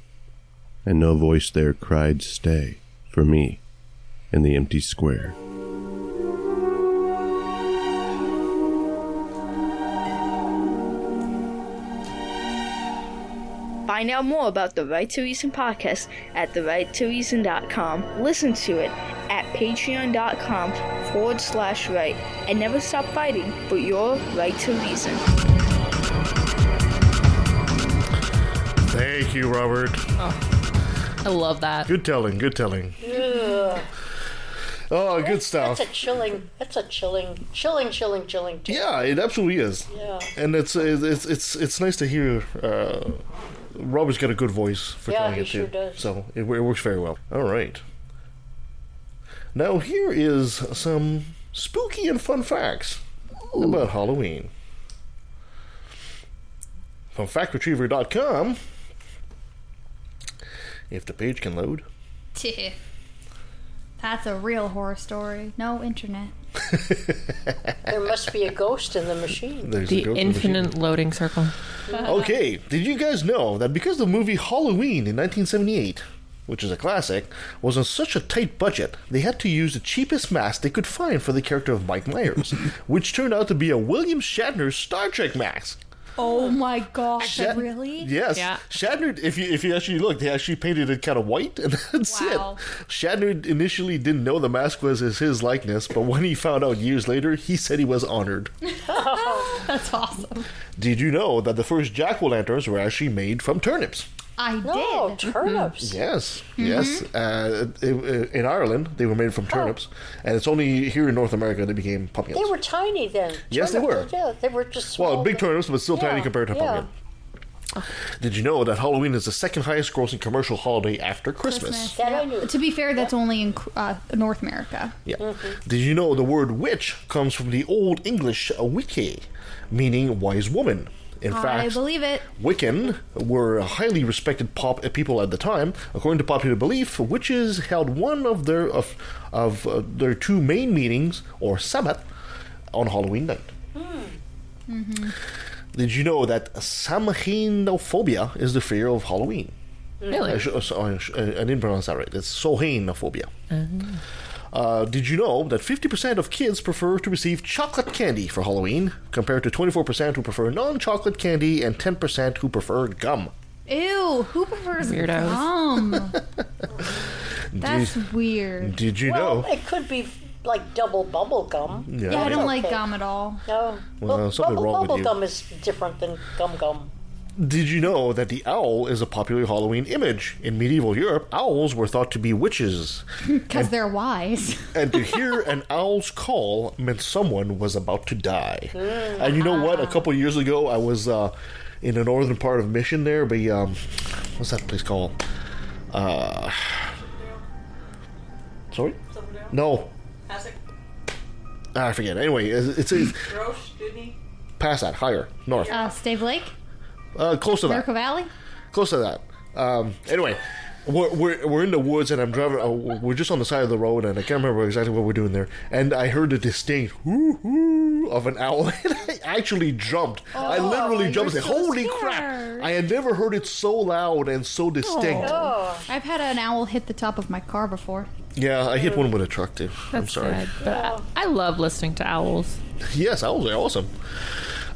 and no voice there cried, Stay, for me, in the empty square. Find out more about the Right to Reason podcast at therighttoreason.com. Listen to it at patreon.com forward slash right. And never stop fighting for your right to reason. Thank you, Robert. Oh. I love that. Good telling, good telling. Ugh. Oh, good stuff. That's a chilling. That's a chilling, chilling, chilling, chilling. tale. Yeah, it absolutely is. Yeah. And it's it's it's it's nice to hear. Uh, Robert's got a good voice for Yeah, telling he it too, sure does. so it, it works very well. All right. Now here is some spooky and fun facts about Halloween. From FactRetriever.com. If the page can load. That's a real horror story. No internet. There must be a ghost in the machine. There's a The ghost in the machine. infinite loading circle. Okay, did you guys know that because the movie Halloween in 1978, which is a classic, was on such a tight budget, they had to use the cheapest mask they could find for the character of Mike Myers, which turned out to be a William Shatner Star Trek mask. Oh my gosh! Shat- really? Yes. Yeah. Shatner, if you if you actually look, they actually painted it kind of white, and that's Wow. it. Shatner initially didn't know the mask was his, his likeness, but when he found out years later, he said he was honored. That's awesome. Did you know that the first jack o' lanterns were actually made from turnips? I No, did. turnips. Yes, yes. Uh, in, in Ireland, they were made from turnips, and it's only here in North America they became pumpkins. They were tiny then. Yes, they were. Yeah, they were just small. well, big turnips, but still tiny Yeah, compared to yeah. pumpkin. Did you know that Halloween is the second highest grossing commercial holiday after Christmas? That I knew. To be fair, that's only in uh, North America. Yeah. Did you know the word witch comes from the Old English uh, wicke, meaning wise woman? In I fact, believe it. Wiccan were highly respected pop people at the time. According to popular belief, witches held one of their of of uh, their two main meetings or Sabbath on Halloween night. Did you know that Samhainophobia is the fear of Halloween? Really? I, sh- I sh- I didn't pronounce that right. It's Sohainophobia. Uh, did you know that 50% of kids prefer to receive chocolate candy for Halloween, compared to 24% who prefer non chocolate candy and 10% who prefer gum? Ew, who prefers Weirdos. gum? That's weird. Did you Well, know? it could be like double bubble gum. Yeah. Yeah, I don't Okay. like gum at all. No. Well, Bu- something bubble, wrong with bubble you. gum is different than gum gum. Did you know that the owl is a popular Halloween image? In medieval Europe, owls were thought to be witches, Because they're wise. and to hear an owl's call meant someone was about to die. And you know what? A couple years ago, I was uh, in the northern part of Mission there, but um, what's that place called? Uh, sorry? No. Ah, I forget. Anyway, it's, it's, it's past that, higher, north. Uh, Stave Lake? Uh, close to that. Miracle Valley? close to that. Um, anyway, we're, we're, we're in the woods and I'm driving. Uh, we're just on the side of the road and I can't remember exactly what we're doing there. And I heard the distinct whoo hoo of an owl and I actually jumped. I literally jumped and said, "Holy crap!" I had never heard it so loud and so distinct. I've had an owl hit the top of my car before. Yeah, I hit one with a truck too. I'm sorry. sad, but I, I love listening to owls. Yes, owls are awesome.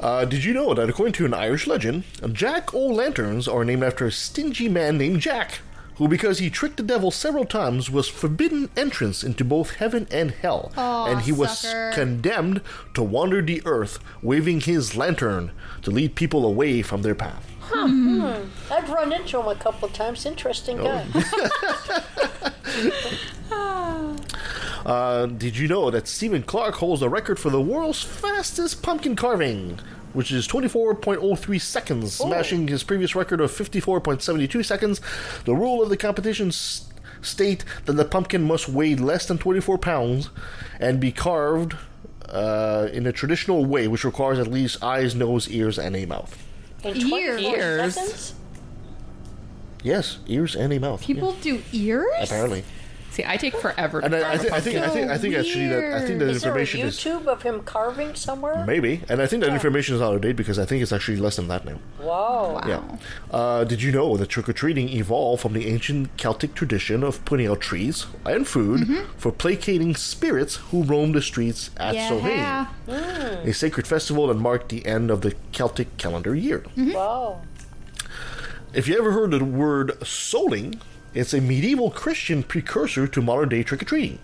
Uh, did you know that according to an Irish legend, Jack O' Lanterns are named after a stingy man named Jack, who, because he tricked the devil several times, was forbidden entrance into both heaven and hell, Aw, and he was sucker. condemned to wander the earth, waving his lantern to lead people away from their path. I've run into him a couple of times. Interesting Oh. guy. Uh, did you know that Stephen Clark holds the record for the world's fastest pumpkin carving, which is 24.03 seconds, smashing his previous record of 54.72 seconds? The rule of the competition s- state that the pumpkin must weigh less than 24 pounds and be carved uh, in a traditional way, which requires at least eyes, nose, ears, and a mouth. In Ears. Ears. Yes, ears and a mouth. People do ears? apparently. See, I take forever. To And I, I, carve a thi- I think I think I think oh, actually that I think that Is there a information is YouTube of him carving somewhere? maybe, and I think that information is out of date because I think it's actually less than that now. Wow. Yeah. Uh, did you know that trick or treating evolved from the ancient Celtic tradition of putting out trees and food mm-hmm. for placating spirits who roam the streets at Yeah. Samhain, mm. a sacred festival that marked the end of the Celtic calendar year? Mm-hmm. Wow. If you ever heard the word souling, it's a medieval Christian precursor to modern day trick or treating.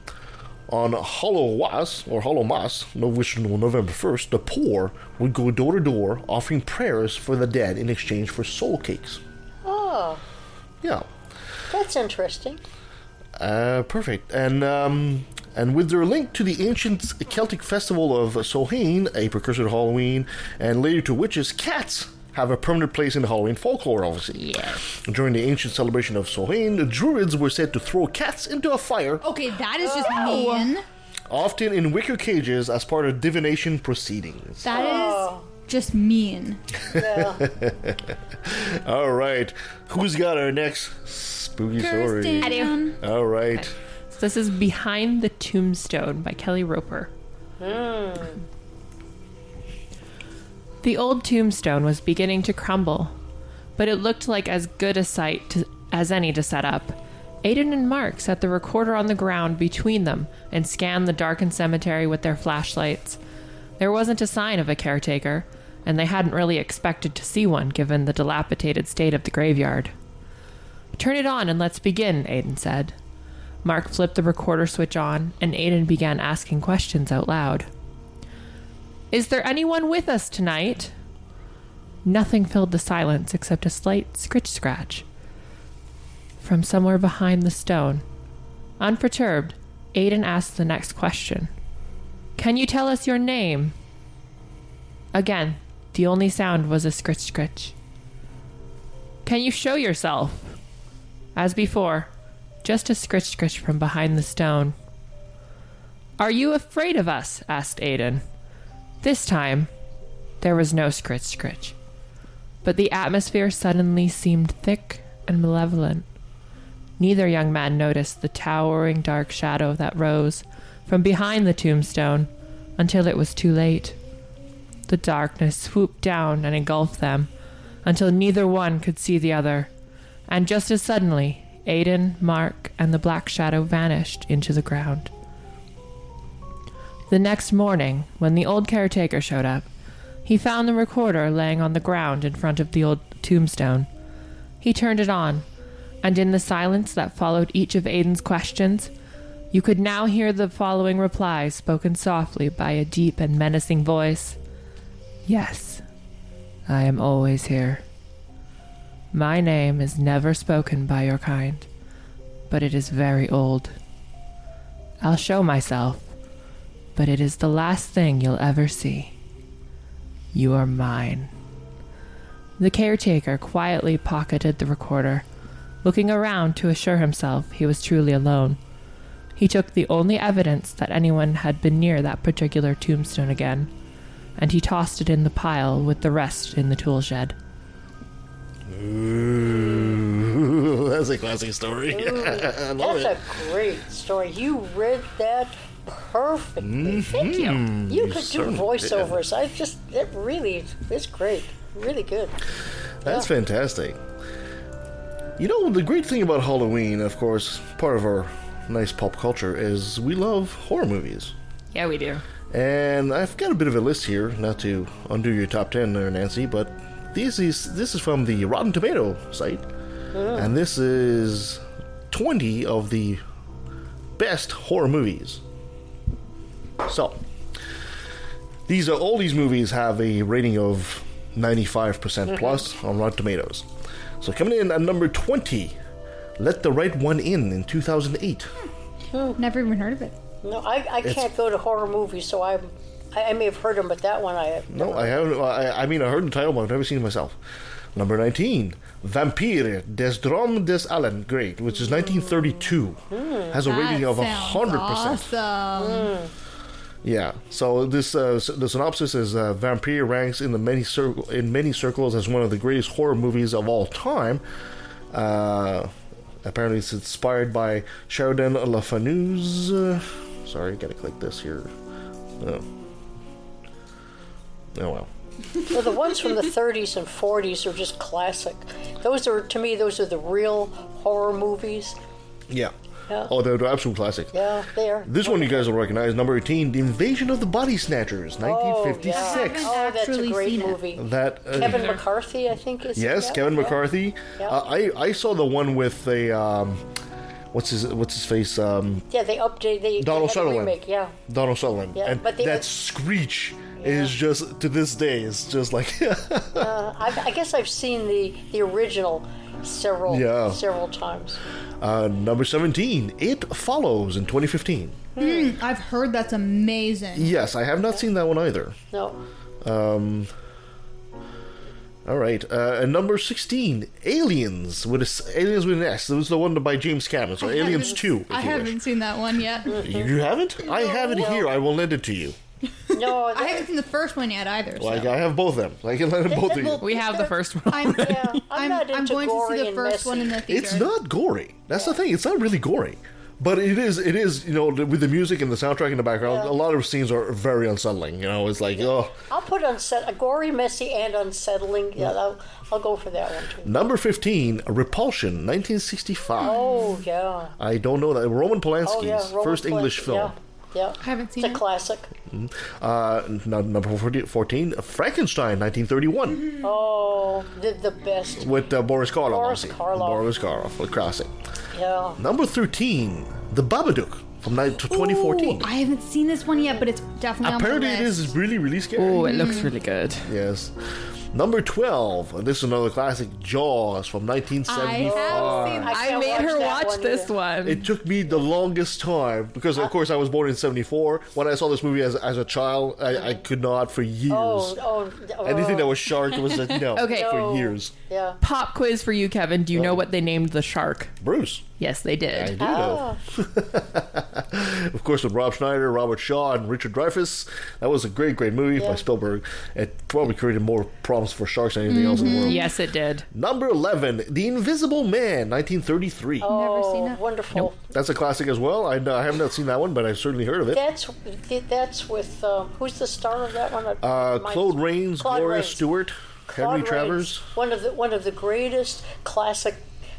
On Hallowmas, or Hallowmas, which was November 1st, the poor would go door to door offering prayers for the dead in exchange for soul cakes. Oh, Yeah. that's interesting. Uh, perfect. And um, and with their link to the ancient Celtic festival of Samhain, a precursor to Halloween, and later to witches, cats have a permanent place in Halloween folklore, obviously. Yes. During the ancient celebration of Samhain, the Druids were said to throw cats into a fire, Okay, that is just mean. often in wicker cages, as part of divination proceedings. That is oh. just mean. All right, who's got our next spooky story? Kirsten. All right. So this is Behind the Tombstone by Kelly Roper. Hmm. The old tombstone was beginning to crumble, but it looked like as good a site to, as any to set up. Aiden and Mark set the recorder on the ground between them and scanned the darkened cemetery with their flashlights. There wasn't a sign of a caretaker, and they hadn't really expected to see one given the dilapidated state of the graveyard. Turn it on and let's begin, Aiden said. Mark flipped the recorder switch on, and Aiden began asking questions out loud. Is there anyone with us tonight? Nothing filled the silence except a slight scritch scratch from somewhere behind the stone. Unperturbed, Aiden asked the next question Can you tell us your name? Again, the only sound was a scritch scritch. Can you show yourself? As before, just a scritch scritch from behind the stone. Are you afraid of us? asked Aiden. This time, there was no scritch scritch, but the atmosphere suddenly seemed thick and malevolent. Neither young man noticed the towering dark shadow that rose from behind the tombstone until it was too late. The darkness swooped down and engulfed them until neither one could see the other, and just as suddenly, Aiden, Mark, and the black shadow vanished into the ground. The next morning, when the old caretaker showed up, he found the recorder laying on the ground in front of the old tombstone. He turned it on, and in the silence that followed each of Aiden's questions, you could now hear the following reply spoken softly by a deep and menacing voice Yes, I am always here. My name is never spoken by your kind, but it is very old. I'll show myself, but it is the last thing you'll ever see. You are mine. The caretaker quietly pocketed the recorder, looking around to assure himself he was truly alone. He took the only evidence that anyone had been near that particular tombstone again, and he tossed it in the pile with the rest in the tool shed. Ooh, that's a classic story. I love That's it. a great story. You read that perfectly. Thank you. Mhm, You you could do certainly voiceovers. I just, it really, it's great. Really good. That's fantastic. You know, the great thing about Halloween, of course, part of our nice pop culture, is we love horror movies. Yeah, we do. And I've got a bit of a list here, not to undo your top ten there, Nancy, but this is this is from the Rotten Tomato site, and this is twenty of the best horror movies. So, these are all these movies have a rating of ninety five percent mm-hmm. plus on Rotten Tomatoes. So coming in at number twenty, Let the Right One In in two thousand eight. Hmm. Never even heard of it. No, I, I It's- can't go to horror movies, so I'm, I, I may have heard them, but that one I have. No, I haven't. I, I mean, I heard the title, but I've never seen it myself. Number 19, Vampire der Traum des Allan Gray, which is 1932. Hmm. Has a rating of 100%. Awesome. Hmm. Yeah. So this uh, the synopsis is uh, Vampire ranks in the many cir- in many circles as one of the greatest horror movies of all time. Uh, apparently, it's inspired by Sheridan Le Fanu's. Uh, sorry, gotta click this here. Oh. Oh well. Well, the ones from the 30s and 40s are just classic. Those are, to me, those are the real horror movies. Yeah. Yeah. Oh, they're, they're absolute classic. Yeah, they are. This one you guys will recognize. Number 18, The Invasion of the Body Snatchers, Oh, 1956. yeah. Oh, that's a actually great seen it. movie. That uh, Kevin McCarthy, I think, is Yes, yeah, Kevin yeah. McCarthy. Yeah. Uh, I I saw the one with the um, what's his what's his face um, Yeah, they updated. They, Donald they had a Sutherland. remake. Yeah, Donald Sutherland, Yeah, and but they that had- screech is just to this day is just like uh, I, I guess I've seen the the original several Yeah. several times. uh, number 17. It follows in 2015. Hmm, I've heard that's amazing. Yes, I have not seen that one either. No, Um, all right, uh, and number 16, Aliens with a s Aliens with an S. That was the one by James Cameron. So I Aliens 2. If I you haven't wish. seen that one yet. You haven't? I have it here. I will lend it to you. No, I haven't seen the first one yet either. So. Like I have both of them. I can lend them both to you. We have the first one. I'm, yeah, I'm, I'm, not I'm into going to see the and first one in the theater. It's not gory. That's the thing. It's not really gory. But it is, it is, you know, with the music and the soundtrack in the background, a lot of scenes are very unsettling. You know, it's like, oh. I'll put unset, gory, messy, and unsettling. Yeah, I'll, I'll go for that one too. Number 15, Repulsion, 1965. Oh yeah. I don't know that. Roman Polanski's Oh yeah. Roman first English Polanski, film. Yeah, yeah. I haven't seen It's a it. classic. Uh, n- number 14, Frankenstein, 1931, Oh, the, the best. with uh, Boris Karloff. Boris obviously. Karloff. Boris Karloff, a classic. Yeah. Number 13, The Babadook from 2014. Ooh, I haven't seen this one yet, but it's definitely Apparently, on it my list. is really, really scary. Oh, it looks really good. Yes. Number 12, and this is another classic, Jaws from 1975. I I can't made watch her that watch one this either. one. It took me the longest time because, of course, I was born in '74. When I saw this movie as, as a child, I, I could not for years. Oh, oh, oh. Anything that was shark was a no Okay. for No. years. Yeah. Pop quiz for you, Kevin. Do you know what they named the shark? Bruce, Yes, they did. I did. do know. Oh. of course, with Roy Scheider, Robert Shaw, and Richard Dreyfuss. That was a great, great movie by Spielberg. It probably created more problems for sharks than anything else in the world. Yes, it did. Number 11, The Invisible Man, 1933. Never seen it. Oh, Wonderful. That's a classic as well. I, I have not seen that one, but I've certainly heard of it. That's that's with um, who's the star of that one? Uh, Mine- Claude Rains, Claude Gloria Rains. Stuart, Claude Henry Rains, Travers. one of the one of the greatest classic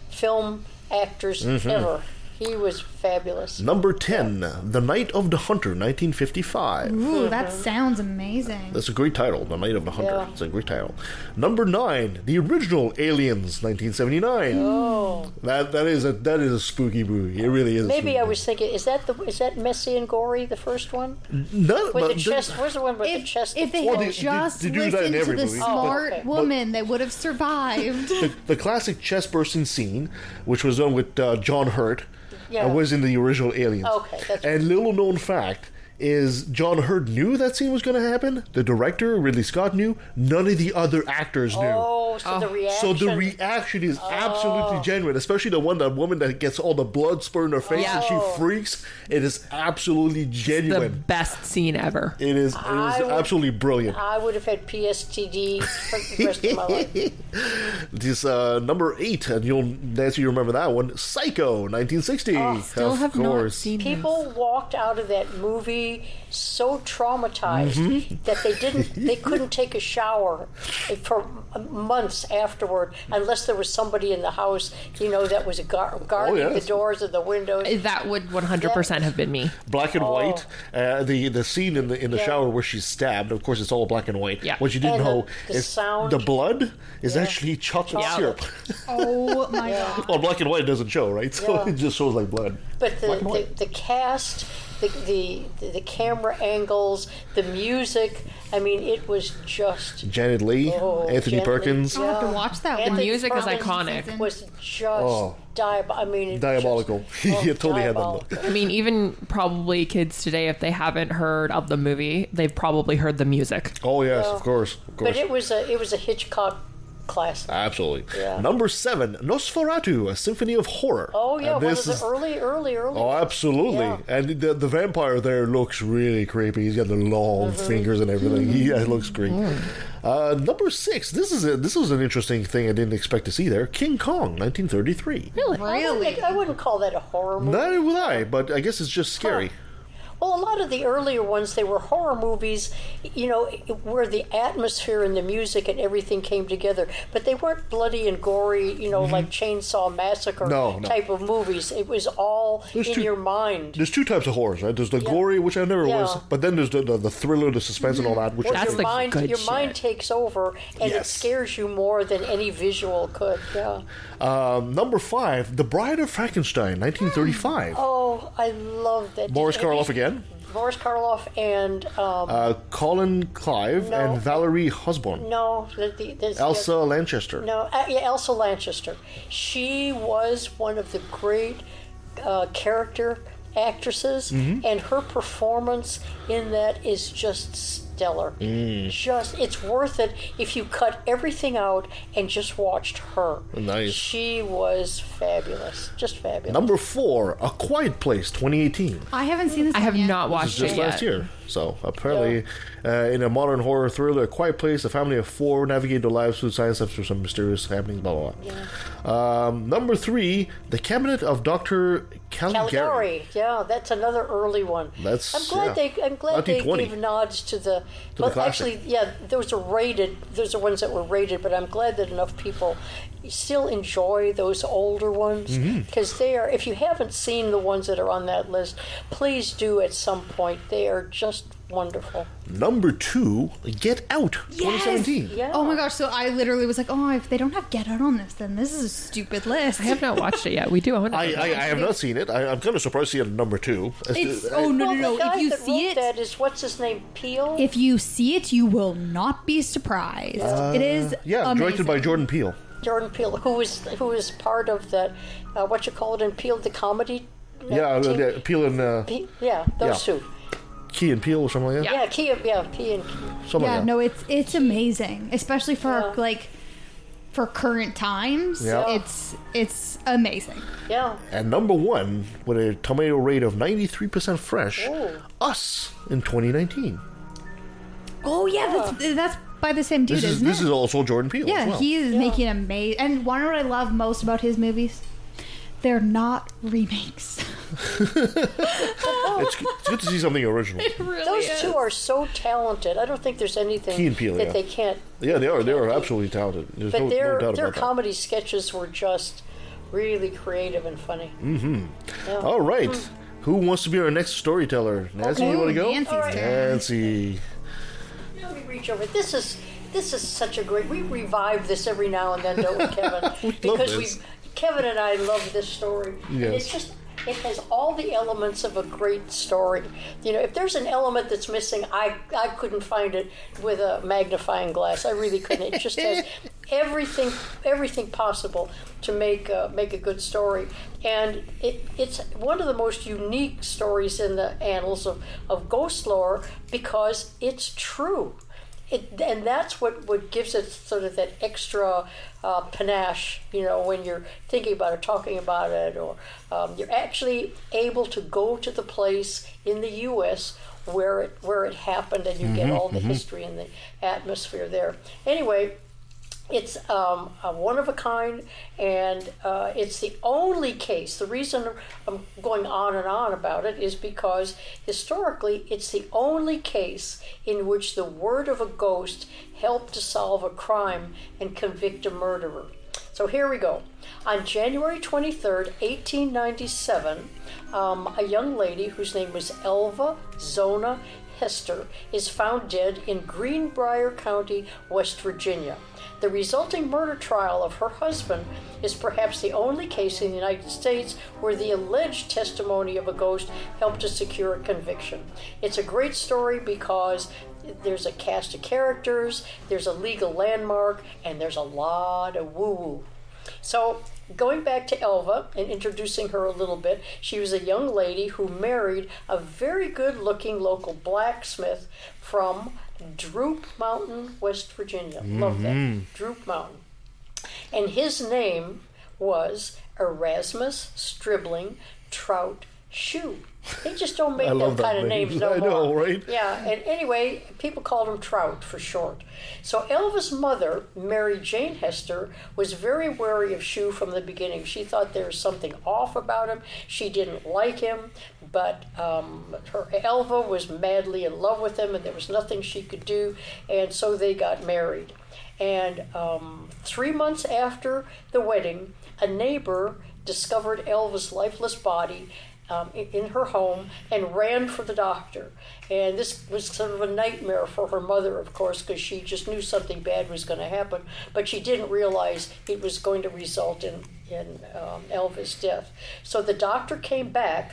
film actors Mm-hmm. ever. He was fabulous. Number 10, The Night of the Hunter, 1955. Ooh, that sounds amazing. That's a great title, The Night of the Hunter. Yeah. It's a great title. Number 9, The Original Aliens, 1979. Oh, That that is a that is a spooky movie. It really is. maybe I was thinking, is that the is that messy and gory the first one No, None, with the the- chest? Where's the one with the If, chest? if they had they- just they do that in listened to the movie. smart Oh, okay. woman, they would have survived. the, the classic chest bursting scene, which was done with uh, John Hurt, Yeah. uh, was in the original Aliens. Okay, that's and little known fact is John Hurt knew that scene was going to happen. The director Ridley Scott knew. None of the other actors knew. oh, so the reaction. So reaction. the reaction is absolutely genuine, especially the one that woman that gets all the blood spurting her face and she Oh. freaks. It is absolutely genuine. The best scene ever. It is. It is I would- absolutely brilliant. I would have had PSTD for the rest of my life. This uh, number eight, and you'll Nancy, you remember that one? Psycho, 1960. Oh, Still of have not course. seen this. People walked out of that movie so traumatized Mm-hmm. that they didn't, they couldn't take a shower for months afterward unless there was somebody in the house, you know, that was gar- guarding Oh, yes. the doors and the windows. That would 100% have been me. black and white. Uh, the the scene in the in the Oh. Yeah. shower where she's stabbed. Of course, it's all black and white. Yeah. What you didn't And know the is sound. the blood is Yeah. actually chocolate Yeah. syrup. oh my god. well, black and white doesn't show, right? So Yeah. it just shows like blood. But the, the, the cast, the, the the camera angles, the music, I mean, it was just Janet Leigh, Oh, Anthony Janet Leigh. Perkins, I'll have to watch that Anthony one. music is iconic. Was just Oh. diab- I mean, it diabolical. Just, he oh, totally had that look. diabolical. I mean, even probably kids today, if they haven't heard of the movie, they've probably heard the music. Oh yes, of course, of course. But it was a it was a Hitchcock classic. Absolutely. Yeah. Number seven, Nosferatu, a symphony of horror. Oh yeah, And one of this the is- early, early, early. Oh, absolutely. Yeah. And the, the vampire there looks really creepy. He's got the long Mm-hmm. fingers and everything. He yeah, looks great. Uh, number six. This is a, this was an interesting thing I didn't expect to see there. King Kong, 1933. Really? I wouldn't, I wouldn't call that a horror movie. Neither would I, but I guess it's just scary. Well, a lot of the earlier ones, they were horror movies, you know, where the atmosphere and the music and everything came together. But they weren't bloody and gory, you know, like Chainsaw Massacre Mm-hmm. No, no. type of movies. It was all There's in two- your mind. There's two types of horrors, right? There's the gory, which I never was, but then there's the, the, the thriller, the suspense, and all that, which Where I That's your mind, your mind takes over, and it scares you more than any visual could. Yeah. Um, number five, The Bride of Frankenstein, 1935. Oh, I love that. Boris Karloff again, Boris Karloff and um, uh, Colin Clive, No. and Valerie Hobson. no, the, the, the- Elsa Lanchester. No, uh, yeah, Elsa Lanchester. She was one of the great uh, character actresses, Mm-hmm. and her performance in that is just stellar. Mm. Just, it's worth it if you cut everything out and just watched her. Nice. She was fabulous, just fabulous. Number four, A Quiet Place, 2018. I haven't seen this. I have yet. not This watched is just it last yet. year. So apparently, uh, in a modern horror thriller, A Quiet Place, a family of four navigate their lives through science after some mysterious happenings. Blah blah. blah. Um, number three, The Cabinet of Doctor Caligari. Caligari, yeah, that's another early one. That's- I'm glad yeah. they. I'm glad they 1920. gave nods to the. The well, actually, yeah, those are rated. Those are ones that were rated, but I'm glad that enough people still enjoy those older ones Mm-hmm. because they are. If you haven't seen the ones that are on that list, please do at some point. They are just wonderful. Number two, Get Out, 2017. Yeah. Oh my gosh! So I literally was like, "Oh, if they don't have Get Out on this, then this is a stupid list." I have not watched it yet. We do own it. I, I, I have not seen it. I, I'm kind of surprised to see it at number two. It's I- oh no well, no no! If you see wrote it, that is what's his name? Peele. if you see it, you will not be surprised. it is yeah, directed by. Jordan Peele. Jordan Peele, who is who is part of that, uh, what you call it in Peele, the comedy. uh, Yeah, team? uh, Peele and uh, Pe- yeah, those Yeah. two. Key and Peele or something like that. Yeah, Key, yeah, P and Key. Something Yeah, like that. no, it's it's amazing, especially for Yeah. like for current times. Yeah. It's it's amazing. Yeah. And number one, with a tomato rate of 93% fresh, Ooh. Us in 2019. Oh yeah, that's that's by the same dude, This is isn't this it? is also Jordan Peele. yeah, as well. he is making amazing. And one of what I love most about his movies, they're not remakes. it's, it's good to see something original. Those two are so talented. I don't think there's anything Key and Peele, that yeah. they can't. Yeah, they are. They are absolutely talented. There's But no, their no doubt their about that. comedy sketches were just really creative and funny. Mm-hmm. Yeah. All right. Who wants to be our next storyteller? Nancy, Okay. you want to go? Nancy's All right. turn. Nancy. Let me reach over. This is this is such a great. We revive this every now and then, don't we, Kevin? We love because this. we, Kevin and I love this story. And it's just it has all the elements of a great story. You know, if there's an element that's missing, I I couldn't find it with a magnifying glass. I really couldn't. It just has everything everything possible to make uh, make a good story. And it, it's one of the most unique stories in the annals of, of ghost lore because it's true. It, and that's what, what gives it sort of that extra uh, panache, you know, when you're thinking about it, talking about it, or um, you're actually able to go to the place in the U.S. where it where it happened, and you get all the history and the atmosphere there. Anyway, it's um, a one of a kind, and uh, it's the only case. The reason I'm going on and on about it is because historically, it's the only case in which the word of a ghost helped to solve a crime and convict a murderer. So here we go. On January 23rd, 1897, um, a young lady whose name was Elva Zona Hester is found dead in Greenbrier County, West Virginia. The resulting murder trial of her husband is perhaps the only case in the United States where the alleged testimony of a ghost helped to secure a conviction. It's a great story because there's a cast of characters, there's a legal landmark, and there's a lot of woo woo. So, going back to Elva and introducing her a little bit, she was a young lady who married a very good looking local blacksmith from Droop Mountain, West Virginia. Love that. Mm-hmm. Droop Mountain. And his name was Erasmus Stribling Trout Shue. They just don't make them that kind of names no I more. know, right? Yeah, and anyway, people called him Trout for short. So Elva's mother, Mary Jane Hester, was very wary of Shue from the beginning. She thought there was something off about him. She didn't like him, but um, her Elva was madly in love with him, and there was nothing she could do, and so they got married. And um, three months after the wedding, a neighbor discovered Elva's lifeless body um, in, her home and ran for the doctor. And this was sort of a nightmare for her mother, of course, because she just knew something bad was going to happen, but she didn't realize it was going to result in, in um, Elva's death. So the doctor came back,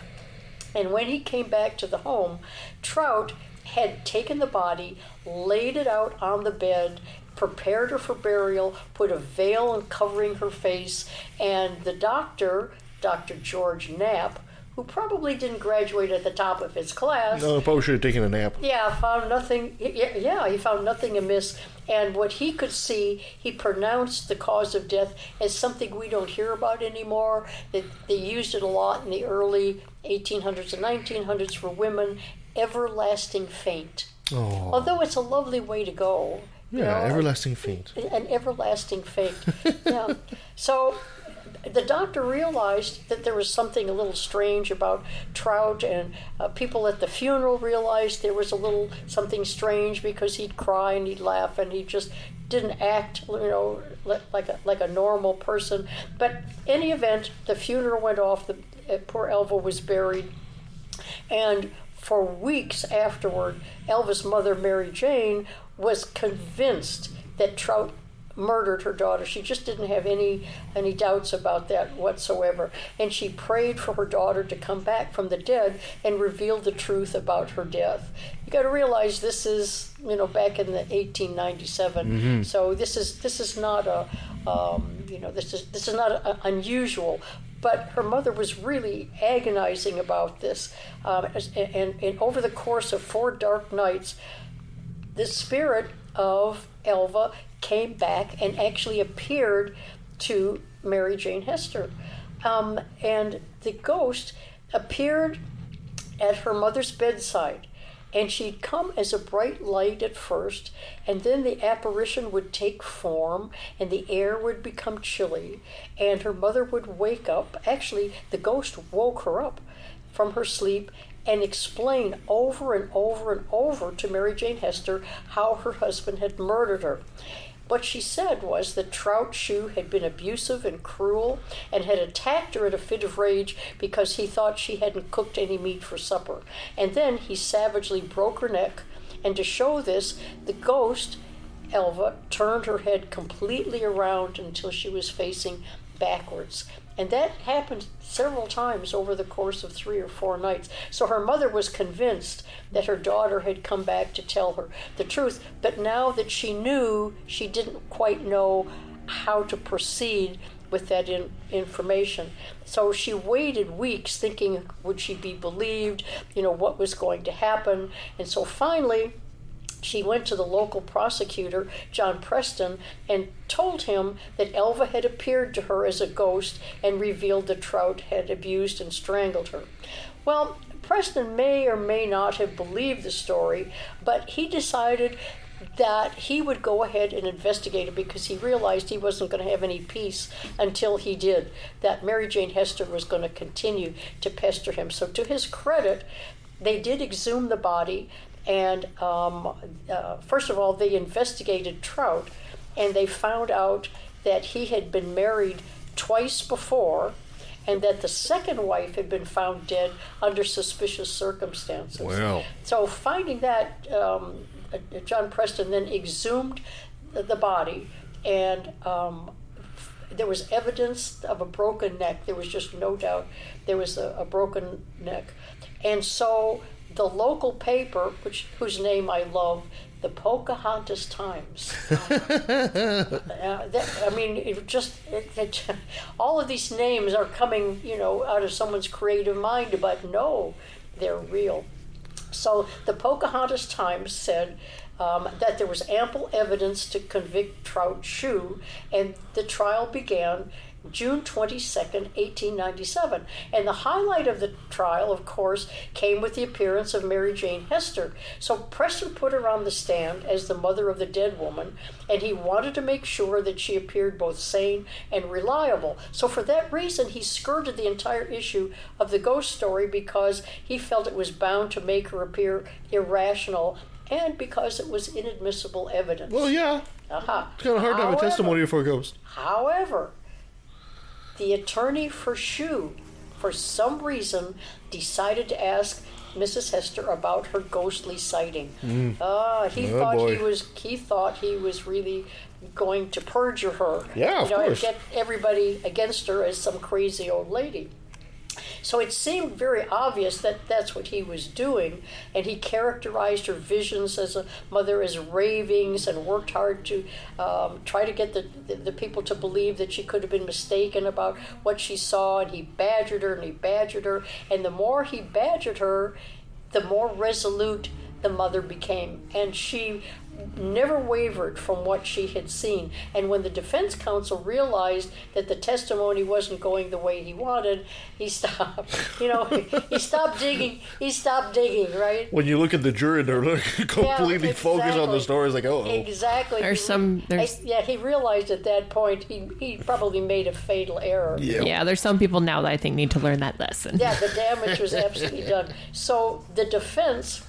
and when he came back to the home, Trout had taken the body, laid it out on the bed, prepared her for burial, put a veil covering her face, and the doctor, Dr. George Knapp, who probably didn't graduate at the top of his class, No, probably should have taken a nap. yeah, found nothing. Yeah, yeah, he found nothing amiss. And what he could see, he pronounced the cause of death as something we don't hear about anymore. That they used it a lot in the early 1800s and 1900s for women. Everlasting faint. Oh, Although it's a lovely way to go. yeah, know, everlasting faint. an everlasting faint. yeah. So the doctor realized that there was something a little strange about Trout, and uh, people at the funeral realized there was a little something strange because he'd cry and he'd laugh and he just didn't act, you know, like a like a normal person. But any event, the funeral went off. The uh, poor Elva was buried, and for weeks afterward, Elva's mother, Mary Jane, was convinced that Trout murdered her daughter. She just didn't have any any doubts about that whatsoever. And she prayed for her daughter to come back from the dead and reveal the truth about her death. You got to realize this is you know back in the 1897. So this is this is not a um, you know this is this is not a, unusual. But her mother was really agonizing about this, um, as- and, and over the course of four dark nights, the spirit of Elva came back and actually appeared to Mary Jane Hester. Um, and the ghost appeared at her mother's bedside. And she'd come as a bright light at first, and then the apparition would take form, and the air would become chilly, and her mother would wake up. Actually, the ghost woke her up from her sleep and explain over and over and over to Mary Jane Hester how her husband had murdered her. What she said was that Trout Shue had been abusive and cruel and had attacked her in a fit of rage because he thought she hadn't cooked any meat for supper. And then he savagely broke her neck. And to show this, the ghost, Elva, turned her head completely around until she was facing backwards. And that happened several times over the course of three or four nights. So her mother was convinced that her daughter had come back to tell her the truth. But now that she knew, she didn't quite know how to proceed with that in, information. So she waited weeks thinking, would she be believed? You know, what was going to happen? And so finally, she went to the local prosecutor, John Preston, and told him that Elva had appeared to her as a ghost and revealed that Trout had abused and strangled her. Well, Preston may or may not have believed the story, but he decided that he would go ahead and investigate it because he realized he wasn't going to have any peace until he did. That Mary Jane Hester was going to continue to pester him. So, to his credit, they did exhume the body, and um, uh, first of all, they investigated Trout, and they found out that he had been married twice before, and that the second wife had been found dead under suspicious circumstances. Wow. So, finding that, um, uh, John Preston then exhumed the, the body, and um, there was evidence of a broken neck. There was just no doubt there was a, a broken neck. And so the local paper, which whose name I love, the Pocahontas Times. Uh, that, I mean, it just it, it, all of these names are coming, you know, out of someone's creative mind, but no, they're real. So the Pocahontas Times said um, that there was ample evidence to convict Trout Shue, and the trial began June 22nd, 1897. And the highlight of the trial, of course, came with the appearance of Mary Jane Hester. So Preston put her on the stand as the mother of the dead woman, and he wanted to make sure that she appeared both sane and reliable. So for that reason, he skirted the entire issue of the ghost story because he felt it was bound to make her appear irrational and because it was inadmissible evidence. Well, yeah. Aha. It's kind of hard to have a testimony for a ghost. However, the attorney for Shue, for some reason, decided to ask Mrs. Hester about her ghostly sighting. Ah, he Oh, thought boy. he was he thought he was really going to perjure her. Yeah, of you know, course. and get everybody against her as some crazy old lady. So it seemed very obvious that that's what he was doing, and he characterized her visions as a mother as ravings and worked hard to um, try to get the, the, the people to believe that she could have been mistaken about what she saw, and he badgered her and he badgered her, and the more he badgered her, the more resolute the mother became, and she never wavered from what she had seen. And when the defense counsel realized that the testimony wasn't going the way he wanted, he stopped. You know, he stopped digging. He stopped digging, right? When you look at the jury, they're like, completely focused on the exactly. story. It's like, oh, Exactly. There's He- some- there's- I- yeah, he realized at that point he, he probably made a fatal error. yeah. Yeah, there's some people now that I think need to learn that lesson. Yeah, the damage was absolutely done. So the defense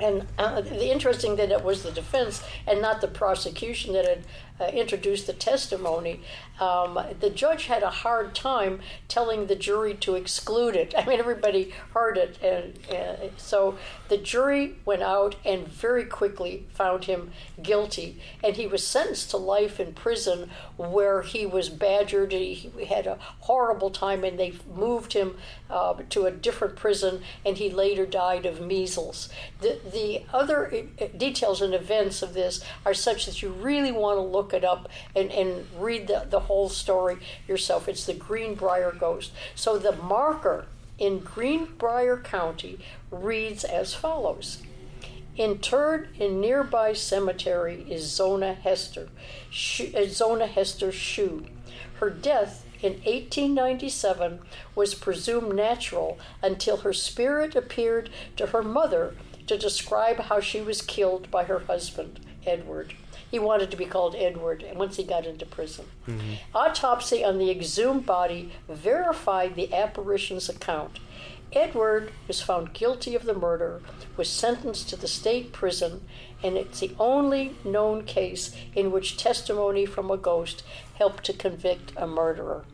And uh, the interesting that it was the defense and not the prosecution that had uh, introduced the testimony. Um, the judge had a hard time telling the jury to exclude it. I mean, everybody heard it, and uh, so the jury went out and very quickly found him guilty, and he was sentenced to life in prison where he was badgered. He, he had a horrible time, and they moved him uh, to a different prison, and he later died of measles. The the other uh, details and events of this are such that you really want to look it up and, and read the, the whole story yourself. It's the Greenbrier Ghost. So the marker in Greenbrier County reads as follows. Interred in nearby cemetery is Zona Hester, uh, Zona Hester Shue. Her death in 1897 was presumed natural until her spirit appeared to her mother to describe how she was killed by her husband, Edward. He wanted to be called Edward and once he got into prison. Mm-hmm. Autopsy on the exhumed body verified the apparition's account. Edward was found guilty of the murder, was sentenced to the state prison, and it's the only known case in which testimony from a ghost helped to convict a murderer.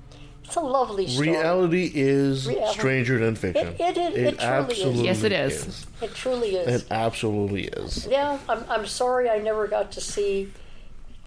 It's a lovely story. Reality is Reality. stranger than fiction. It- it is- it truly is. absolutely Yes, it is. It truly is. It absolutely is. Yeah, I'm, I'm sorry I never got to see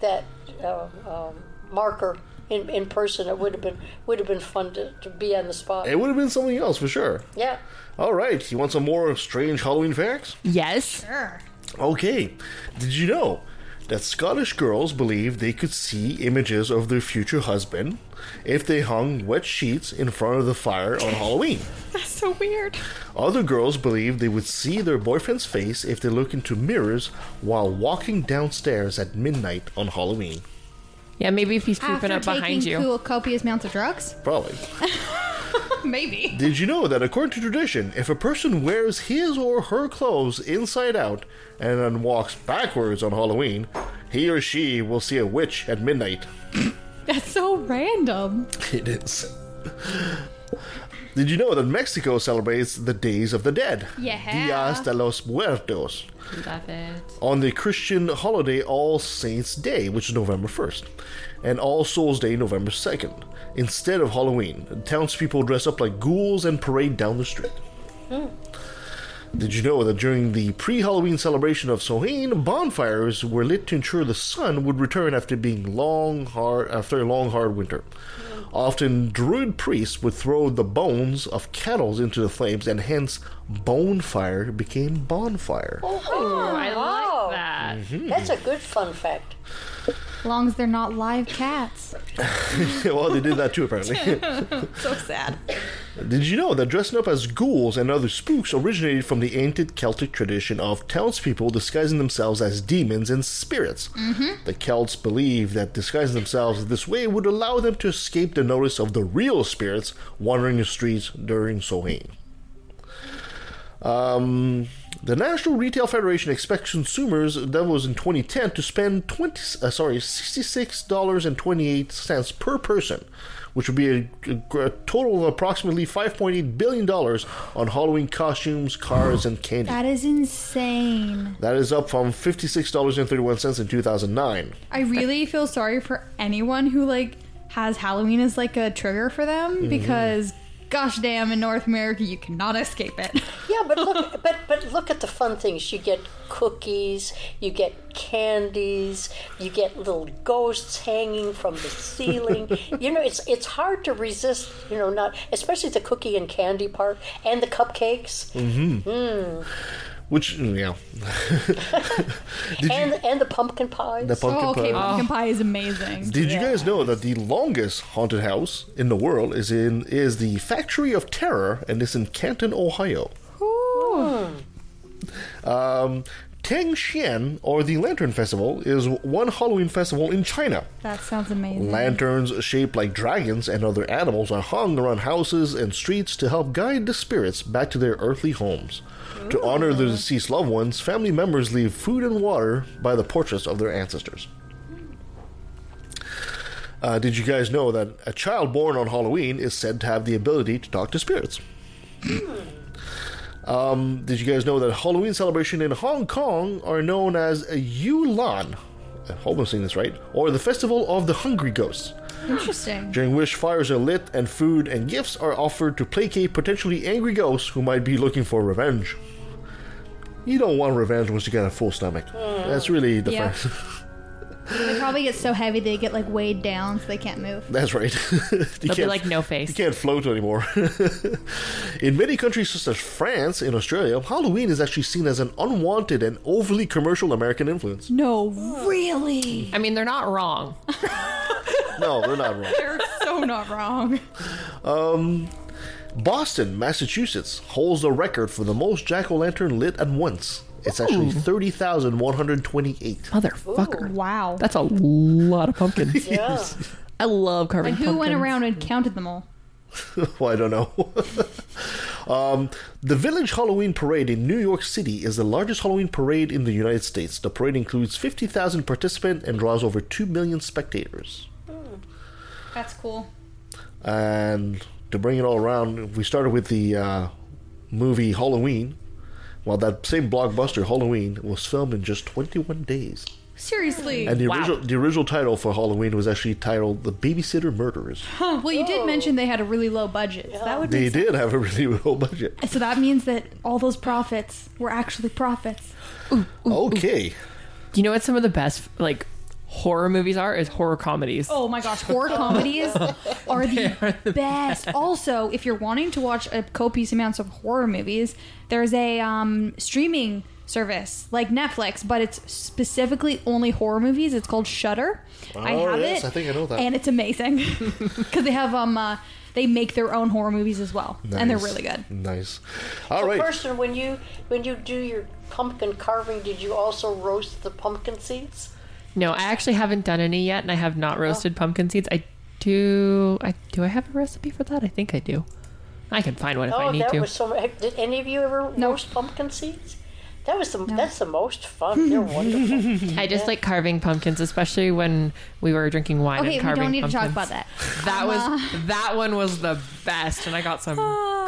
that uh, um, marker in, in person. It would have been would have been fun to, to be on the spot. It would have been something else for sure. Yeah. All right, you want some more strange Halloween facts? Yes. Sure. Okay. Did you know that Scottish girls believed they could see images of their future husband if they hung wet sheets in front of the fire on Halloween? That's so weird. Other girls believed they would see their boyfriend's face if they look into mirrors while walking downstairs at midnight on Halloween. Yeah, maybe if he's creeping After up behind you. After taking you. cool, copious amounts of drugs? Probably. Maybe. Did you know that according to tradition, if a person wears his or her clothes inside out and then walks backwards on Halloween, he or she will see a witch at midnight? That's so random. It is. Did you know that Mexico celebrates the Days of the Dead? Yeah. Dias de los Muertos. Love it. On the Christian holiday All Saints' Day, which is November 1st, and All Souls' Day, November 2nd. Instead of Halloween, townspeople dress up like ghouls and parade down the street. Hmm. Did you know that during the pre Halloween celebration of Samhain, bonfires were lit to ensure the sun would return after being long, hard after a long, hard winter? Often, druid priests would throw the bones of cattle into the flames, and hence, bonfire became bonfire. Oh, I like that. Mm-hmm. That's a good fun fact. As long as they're not live cats. well, they did that too, apparently. So sad. Did you know that dressing up as ghouls and other spooks originated from the ancient Celtic tradition of townspeople disguising themselves as demons and spirits? The Celts believed that disguising themselves this way would allow them to escape the notice of the real spirits wandering the streets during Samhain. Um, the National Retail Federation expects consumers that was in 2010 to spend 20 uh, sorry $66.28 per person, which would be a, a- a total of approximately 5.8 billion dollars on Halloween costumes, cars, and candy. That is insane. That is up from $56.31 in 2009. I really feel sorry for anyone who like has Halloween as like a trigger for them because gosh damn in North America you cannot escape it. Yeah, but look, but but look at the fun things. You get cookies, you get candies, you get little ghosts hanging from the ceiling. you know, it's it's hard to resist. You know, not especially the cookie and candy part and the cupcakes mm-hmm. mm. Which, yeah. and and the pumpkin pies. The pumpkin oh, okay, pie. pumpkin pie is amazing. Did you guys know that the longest haunted house in the world is in is the Factory of Terror and it's in Canton, Ohio? Um, Tang Xian, or the Lantern Festival, is one Halloween festival in China. That sounds amazing. Lanterns shaped like dragons and other animals are hung around houses and streets to help guide the spirits back to their earthly homes. To honor the deceased loved ones, family members leave food and water by the portraits of their ancestors. Uh, did you guys know that a child born on Halloween is said to have the ability to talk to spirits? Um, did you guys know that Halloween celebration in Hong Kong are known as a Yulan? I hope I'm saying this right. Or the Festival of the Hungry Ghosts, Interesting. during which fires are lit and food and gifts are offered to placate potentially angry ghosts who might be looking for revenge. You don't want revenge once you got a full stomach. Hmm. That's really the Yeah. first. They probably get so heavy they get like weighed down so they can't move. That's right. you They'll be like no face. You can't float anymore. in many countries such as France and Australia, Halloween is actually seen as an unwanted and overly commercial American influence. No, really? I mean, they're not wrong. No, they're not wrong. They're so not wrong. Boston, Massachusetts holds the record for the most jack o' lantern lit at once. It's actually 30,128. Motherfucker. Wow. That's a lot of pumpkins. Yeah. I love carving And who pumpkins. went around and counted them all? well, I don't know. um, the Village Halloween Parade in New York City is the largest Halloween parade in the United States. The parade includes 50,000 participants and draws over 2 million spectators. That's cool. And to bring it all around, we started with the uh, movie Halloween. Well, that same blockbuster, Halloween, was filmed in just 21 days. Seriously. And the, Wow. original, the original title for Halloween was actually titled The Babysitter Murderers. Huh, well, you did mention they had a really low budget. So that would They did have a really low budget. So that means that all those profits were actually profits. Okay. Do you know what some of the best like horror movies are? Is horror comedies. Oh my gosh, horror comedies are the best. Also, if you're wanting to watch a copious amounts of horror movies, there's a um, streaming service like Netflix, but it's specifically only horror movies. It's called Shudder. I Oh, have yes, it. I think I know that. and it's amazing because they have um uh, they make their own horror movies as well, and they're really good. Nice. All So, right. Kirsten, when you when you do your pumpkin carving, did you also roast the pumpkin seeds? No, I actually haven't done any yet, and I have not roasted pumpkin seeds. I do. I do. I have a recipe for that. I think I do. I can find one if I oh, need that to. was so. Did any of you ever No. roast pumpkin seeds? That was the that's the most fun. They're wonderful. I just like carving pumpkins, especially when we were drinking wine Okay, and we carving don't need to talk about that. That Um, was that one was the best, and I got some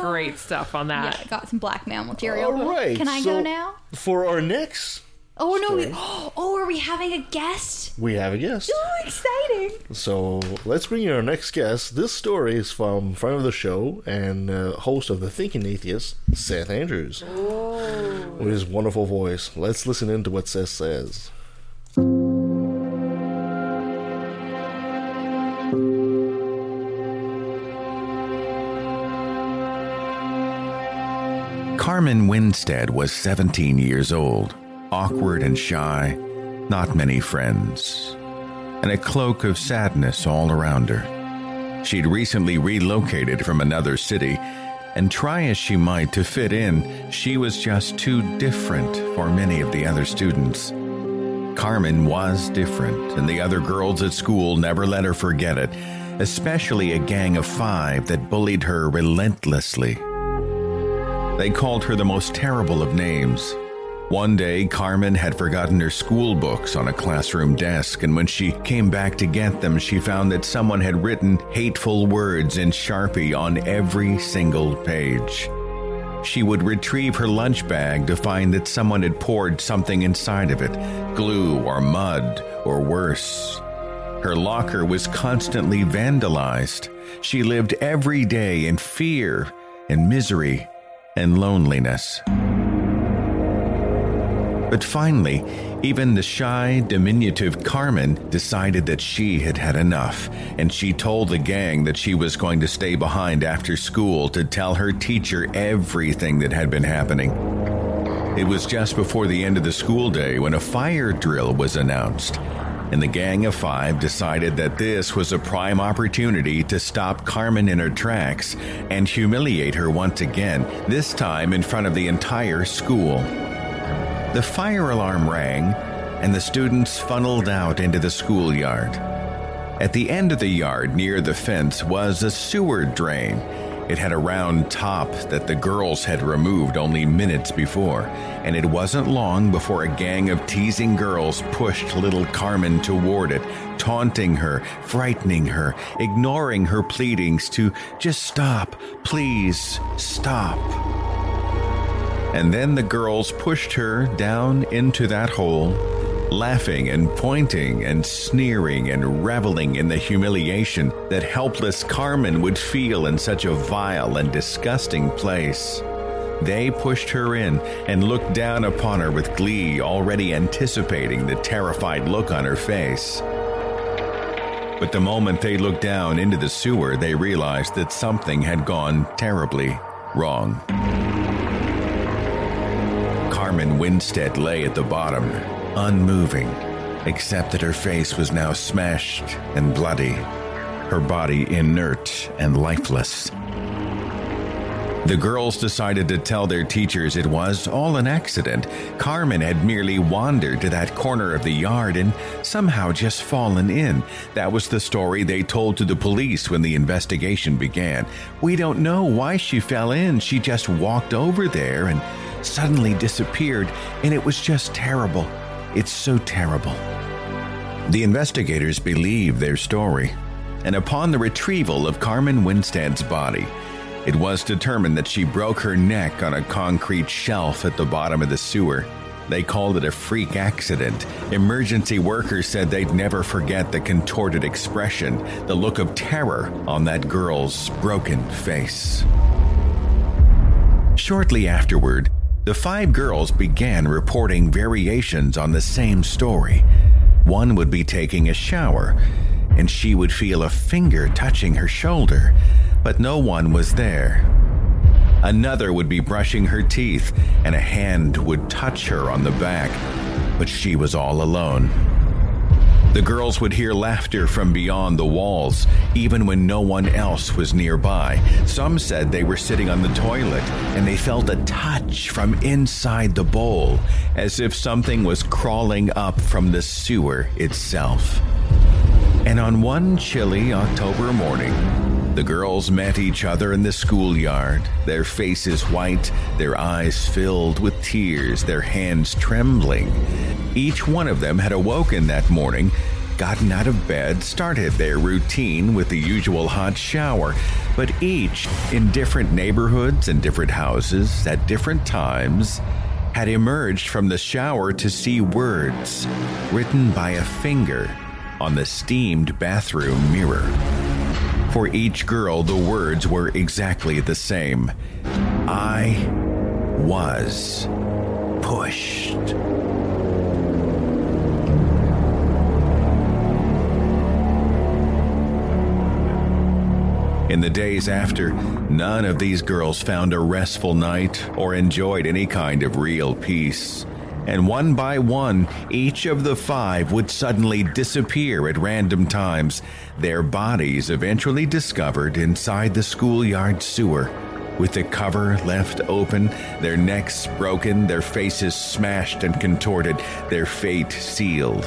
great stuff on Yeah, that. I got some blackmail material. All right. Can I so go now? For our next, Oh no! We, story. oh, are we having a guest? we have a guest. Oh, exciting! So let's bring in our next guest. This story is from friend of the show and uh, host of the Thinking Atheist, Seth Andrews, with his wonderful voice. Let's listen into what Seth says. Carmen Winstead was 17 years old, awkward and shy, not many friends, and a cloak of sadness all around her. She'd recently relocated from another city, and try as she might to fit in, she was just too different for many of the other students. Carmen was different, and the other girls at school never let her forget it, especially a gang of five that bullied her relentlessly. They called her the most terrible of names. One day, Carmen had forgotten her school books on a classroom desk, and when she came back to get them, she found that someone had written hateful words in Sharpie on every single page. She would retrieve her lunch bag to find that someone had poured something inside of it glue or mud or worse. Her locker was constantly vandalized. She lived every day in fear and misery and loneliness. But finally, even the shy, diminutive Carmen decided that she had had enough, and she told the gang that she was going to stay behind after school to tell her teacher everything that had been happening. It was just before the end of the school day when a fire drill was announced, and the gang of five decided that this was a prime opportunity to stop Carmen in her tracks and humiliate her once again, this time in front of the entire school. The fire alarm rang, and the students funneled out into the schoolyard. At the end of the yard, near the fence, was a sewer drain. It had a round top that the girls had removed only minutes before, and it wasn't long before a gang of teasing girls pushed little Carmen toward it, taunting her, frightening her, ignoring her pleadings to just stop, please stop. And then the girls pushed her down into that hole, laughing and pointing and sneering and reveling in the humiliation that helpless Carmen would feel in such a vile and disgusting place. They pushed her in and looked down upon her with glee, already anticipating the terrified look on her face. But the moment they looked down into the sewer, they realized that something had gone terribly wrong. Carmen Winstead lay at the bottom, unmoving, except that her face was now smashed and bloody, her body inert and lifeless. The girls decided to tell their teachers it was all an accident. Carmen had merely wandered to that corner of the yard and somehow just fallen in. That was the story they told to the police when the investigation began. We don't know why she fell in. She just walked over there and suddenly disappeared, and it was just terrible. It's so terrible. The investigators believe their story, and upon the retrieval of Carmen Winstead's body, it was determined that she broke her neck on a concrete shelf at the bottom of the sewer. They called it a freak accident. Emergency workers said they'd never forget the contorted expression, the look of terror on that girl's broken face. Shortly afterward, the five girls began reporting variations on the same story. One would be taking a shower, and she would feel a finger touching her shoulder but no one was there. Another would be brushing her teeth, and a hand would touch her on the back, but she was all alone. The girls would hear laughter from beyond the walls, even when no one else was nearby. Some said they were sitting on the toilet and they felt a touch from inside the bowl, as if something was crawling up from the sewer itself. And on one chilly October morning, the girls met each other in the schoolyard, their faces white, their eyes filled with tears, their hands trembling. Each one of them had awoken that morning, gotten out of bed, started their routine with the usual hot shower, but each, in different neighborhoods and different houses at different times, had emerged from the shower to see words written by a finger on the steamed bathroom mirror. For each girl, the words were exactly the same I was pushed. In the days after, none of these girls found a restful night or enjoyed any kind of real peace and one by one, each of the five would suddenly disappear at random times, their bodies eventually discovered inside the schoolyard sewer. With the cover left open, their necks broken, their faces smashed and contorted, their fate sealed.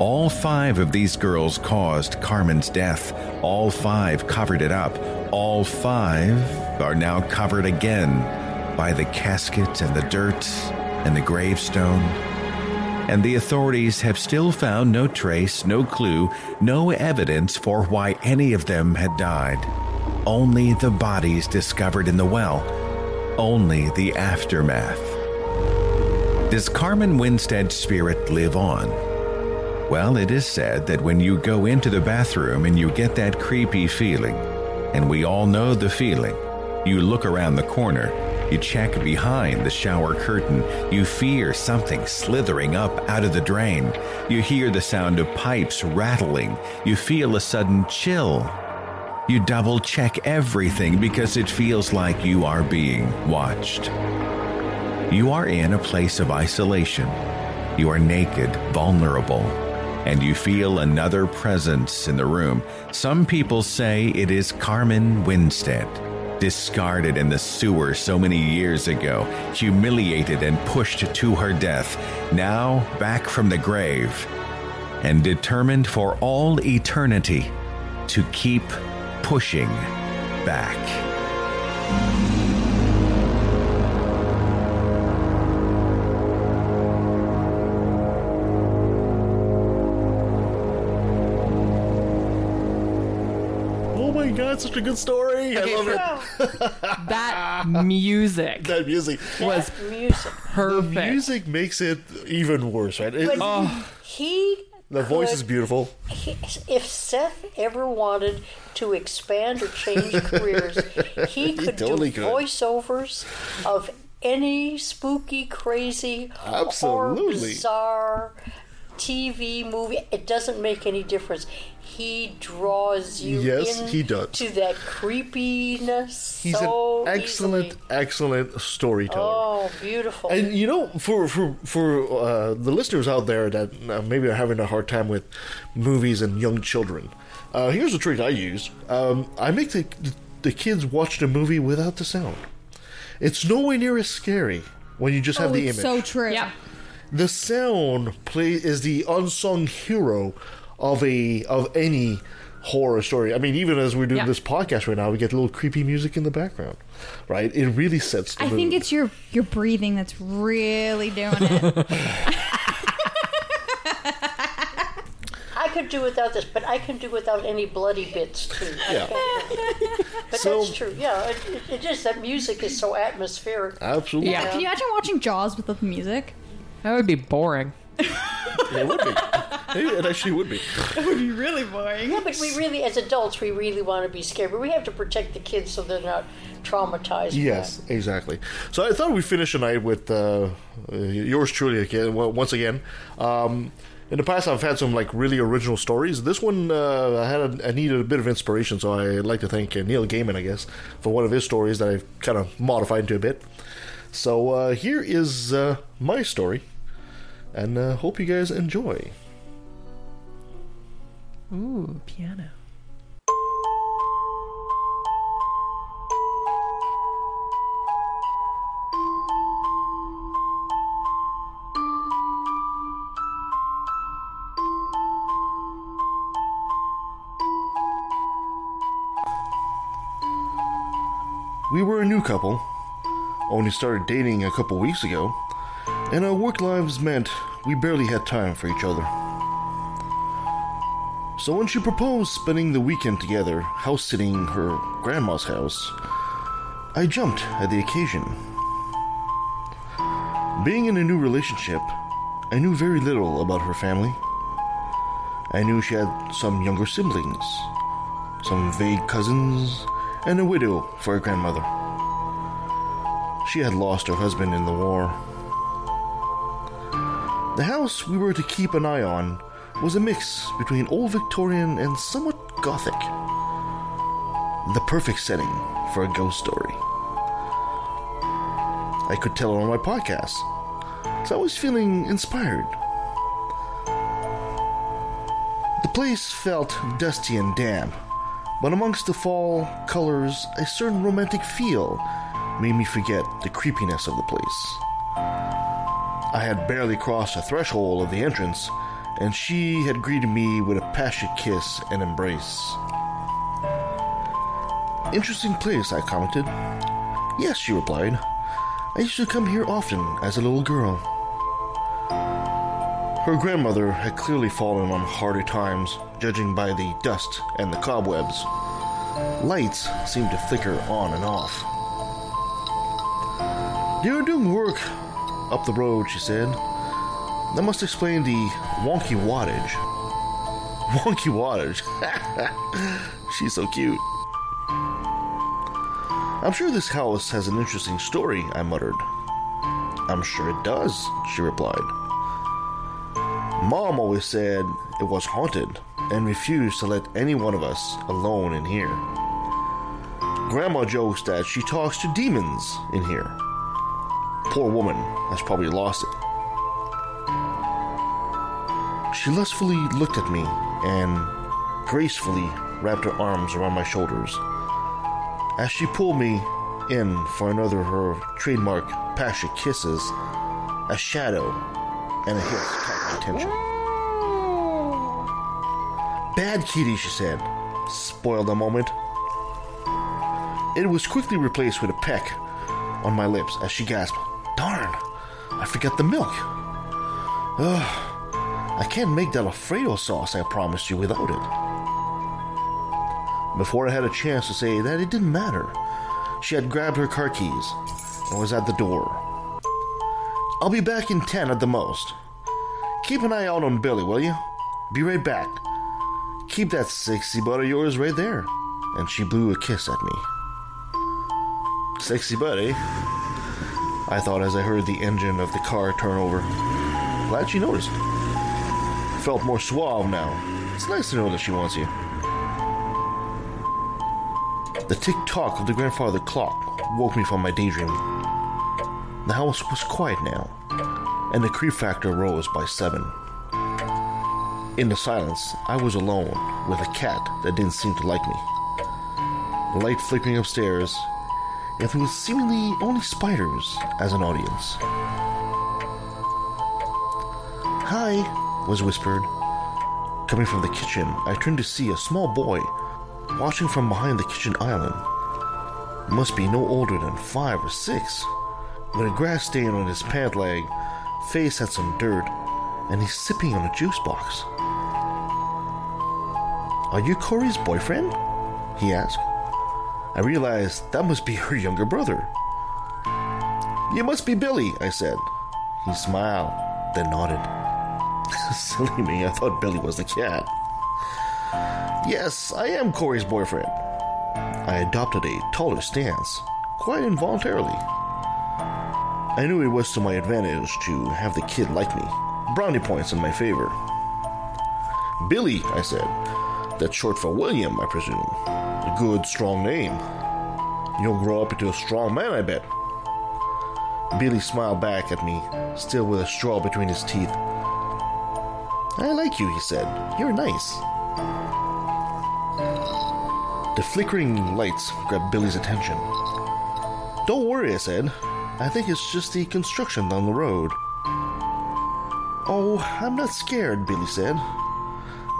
All five of these girls caused Carmen's death. All five covered it up. All five are now covered again by the casket and the dirt and the gravestone. And the authorities have still found no trace, no clue, no evidence for why any of them had died. Only the bodies discovered in the well. Only the aftermath. Does Carmen Winstead's spirit live on? Well, it is said that when you go into the bathroom and you get that creepy feeling, and we all know the feeling, you look around the corner you check behind the shower curtain. You fear something slithering up out of the drain. You hear the sound of pipes rattling. You feel a sudden chill. You double check everything because it feels like you are being watched. You are in a place of isolation. You are naked, vulnerable, and you feel another presence in the room. Some people say it is Carmen Winstead discarded in the sewer so many years ago, humiliated and pushed to her death, now back from the grave, and determined for all eternity to keep pushing back. My my god, such a good story. Okay, I love for- it. that music That music. was music. perfect. The music makes it even worse, right? It- Oh. he. the voice is beautiful. he- if Seth ever wanted to expand or change careers, he could totally do could. voiceovers of any spooky, crazy, or Absolutely. bizarre TV movie. It doesn't make any difference. He draws you Yes, in he does. to that creepiness He's so an excellent, easily. excellent storyteller. Oh, beautiful. And you know, for for for uh, the listeners out there that uh, maybe are having a hard time with movies and young children, uh, here's a trick I use. Um, I make the the kids watch the movie without the sound. It's nowhere near as scary when you just have oh, the it's image. so true. Yeah. The sound play is the unsung hero of a of any horror story. I mean, even as we're doing Yeah. this podcast right now, we get a little creepy music in the background, right? It really sets the I mood. think it's your your breathing that's really doing it. I could do without this, but I can do without any bloody bits too. Yeah. But So- that's true. Yeah, it, it, it is that music is so atmospheric. absolutely. Yeah. Can you imagine watching Jaws with the music? That would be boring. It would be. Maybe it actually would be. That would be really boring. Yeah, but we really, as adults, we really want to be scared, but we have to protect the kids so they're not traumatized. by Yes, exactly. So I thought we'd finish tonight with uh, uh, yours truly again. Once again, um, in the past I've had some like really original stories. This one uh, I had a, I needed a bit of inspiration, so I'd like to thank uh, Neil Gaiman, I guess, for one of his stories that I've kind of modified into a bit. So uh, here is uh, my story, and uh, hope you guys enjoy. Ooh, piano. We were a new couple, only started dating a couple weeks ago, and our work lives meant we barely had time for each other. So when she proposed spending the weekend together house sitting her grandma's house, I jumped at the occasion. Being in a new relationship, I knew very little about her family. I knew she had some younger siblings, some vague cousins, and a widow for a grandmother. She had lost her husband in the war. The house we were to keep an eye on was a mix between old Victorian and somewhat Gothic. The perfect setting for a ghost story. I could tell her on my podcast, so I was feeling inspired. The place felt dusty and damp, but amongst the fall colors, a certain romantic feel made me forget the creepiness of the place. I had barely crossed the threshold of the entrance, and she had greeted me with a passionate kiss and embrace. Interesting place, I commented. Yes, she replied. I used to come here often as a little girl. Her grandmother had clearly fallen on harder times, judging by the dust and the cobwebs. Lights seemed to flicker on and off. Were doing work up the road, she said. That must explain the wonky wattage. Wonky wattage. She's so cute. I'm sure this house has an interesting story, I muttered. I'm sure it does, she replied. Mom always said it was haunted and refused to let any one of us alone in here. Grandma jokes that she talks to demons in here. Poor woman has probably lost it. She lustfully looked at me and gracefully wrapped her arms around my shoulders. As she pulled me in for another of her trademark passionate kisses, a shadow and a hiss caught my attention. Bad kitty, she said. Spoiled a moment. It was quickly replaced with a peck on my lips as she gasped, forgot the milk. Ugh, I can't make that Alfredo sauce I promised you without it. Before I had a chance to say that it didn't matter, she had grabbed her car keys and was at the door. I'll be back in 10 at the most. Keep an eye out on Billy, will you? Be right back. Keep that sexy butt of yours right there. And she blew a kiss at me. Sexy buddy. I thought as I heard the engine of the car turn over. Glad she noticed. Felt more suave now. It's nice to know that she wants you. The tick tock of the grandfather clock woke me from my daydream. The house was quiet now, and the creep factor rose by seven. In the silence, I was alone with a cat that didn't seem to like me. Light flickering upstairs, was seemingly only spiders as an audience. Hi, was whispered. Coming from the kitchen, I turned to see a small boy watching from behind the kitchen island. Must be no older than five or six. With a grass stain on his pant leg, face had some dirt, and he's sipping on a juice box. Are you Corey's boyfriend? He asked. I realized that must be her younger brother. You must be Billy, I said. He smiled, then nodded. Silly me, I thought Billy was the cat. Yes, I am Corey's boyfriend. I adopted a taller stance, quite involuntarily. I knew it was to my advantage to have the kid like me. Brownie points in my favor. Billy, I said. That's short for William, I presume. A good, strong name. You'll grow up into a strong man, I bet. Billy smiled back at me, still with a straw between his teeth. I like you, he said. You're nice. The flickering lights grabbed Billy's attention. Don't worry, I said. I think it's just the construction down the road. Oh, I'm not scared, Billy said.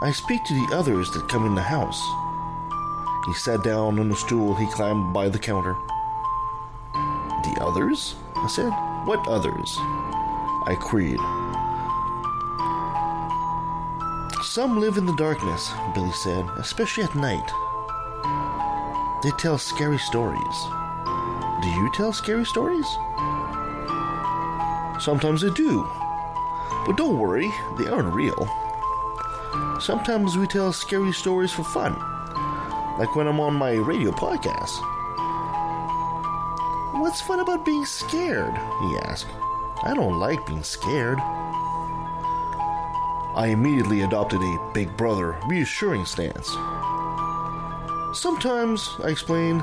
I speak to the others that come in the house. He sat down on a stool he climbed by the counter. The others? I said. What others? I queried. Some live in the darkness, Billy said, especially at night. They tell scary stories. Do you tell scary stories? Sometimes I do. But don't worry, they aren't real. Sometimes we tell scary stories for fun, like when I'm on my radio podcast. What's fun about being scared? He asked. I don't like being scared. I immediately adopted a big brother, reassuring stance. Sometimes, I explained,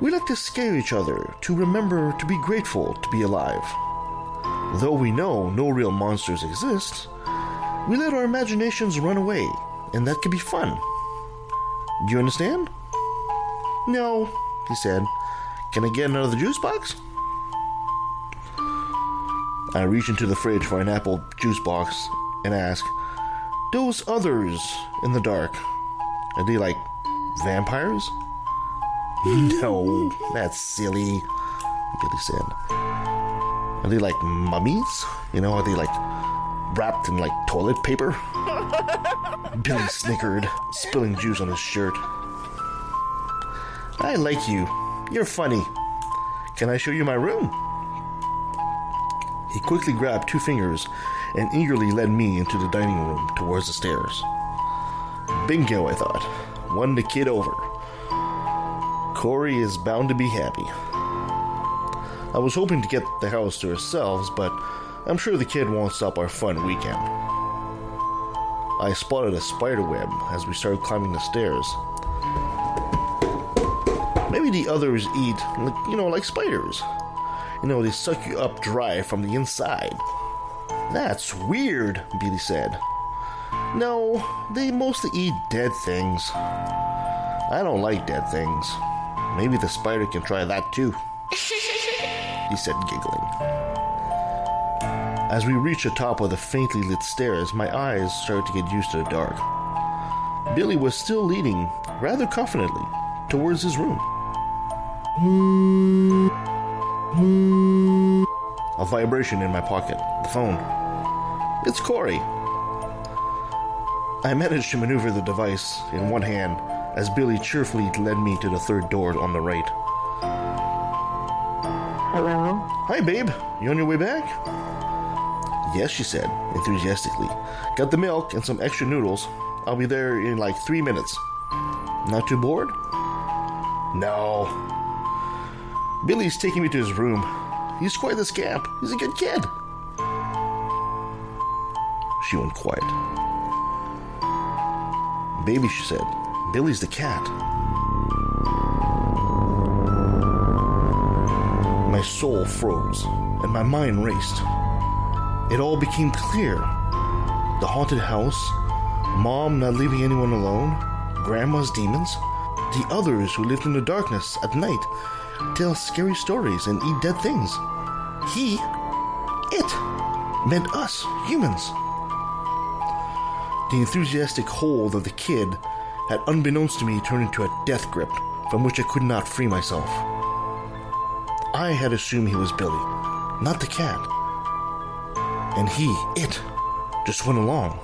we like to scare each other to remember to be grateful to be alive. Though we know no real monsters exist, we let our imaginations run away, and that can be fun. Do you understand? No, he said. Can I get another juice box? I reach into the fridge for an apple juice box and ask, Those others in the dark, are they like vampires? no, that's silly, Billy said. Are they like mummies? You know, are they like wrapped in like toilet paper? Billy snickered, spilling juice on his shirt. I like you. You're funny. Can I show you my room? He quickly grabbed two fingers and eagerly led me into the dining room towards the stairs. Bingo, I thought. Won the kid over. Corey is bound to be happy. I was hoping to get the house to ourselves, but I'm sure the kid won't stop our fun weekend. I spotted a spider web as we started climbing the stairs. Maybe the others eat, you know, like spiders. You know, they suck you up dry from the inside. That's weird, Billy said. No, they mostly eat dead things. I don't like dead things. Maybe the spider can try that too. he said, giggling. As we reached the top of the faintly lit stairs, my eyes started to get used to the dark. Billy was still leading, rather confidently, towards his room. A vibration in my pocket. The phone. It's Corey. I managed to maneuver the device in one hand as Billy cheerfully led me to the third door on the right. Hello? Hi, babe. You on your way back? Yes, she said, enthusiastically. Got the milk and some extra noodles. I'll be there in like three minutes. Not too bored? No. Billy's taking me to his room. He's quite the scamp. He's a good kid. She went quiet. Baby, she said, Billy's the cat. My soul froze, and my mind raced. It all became clear. The haunted house, mom not leaving anyone alone, grandma's demons, the others who lived in the darkness at night, tell scary stories and eat dead things. He, it, meant us, humans. The enthusiastic hold of the kid had, unbeknownst to me, turned into a death grip from which I could not free myself. I had assumed he was Billy, not the cat. And he, it, just went along.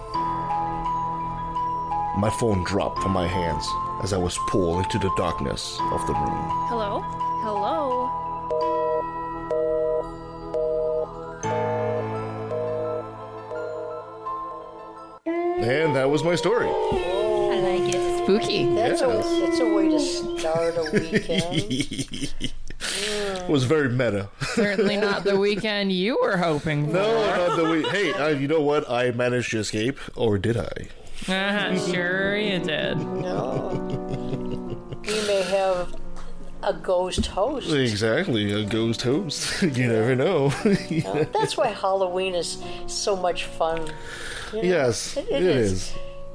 My phone dropped from my hands as I was pulled into the darkness of the room. Hello? Hello? And that was my story. I like it. Spooky. That's, Yeah. a, that's a way to start a weekend. It was very meta. Certainly not the weekend you were hoping for. No, not the way. Hey, uh, you know what? I managed to escape, or did I? Uh-huh, sure you did. No. We may have a ghost host. Exactly, a ghost host. you never know. That's why Halloween is so much fun. you know? yes, It- it it is. is.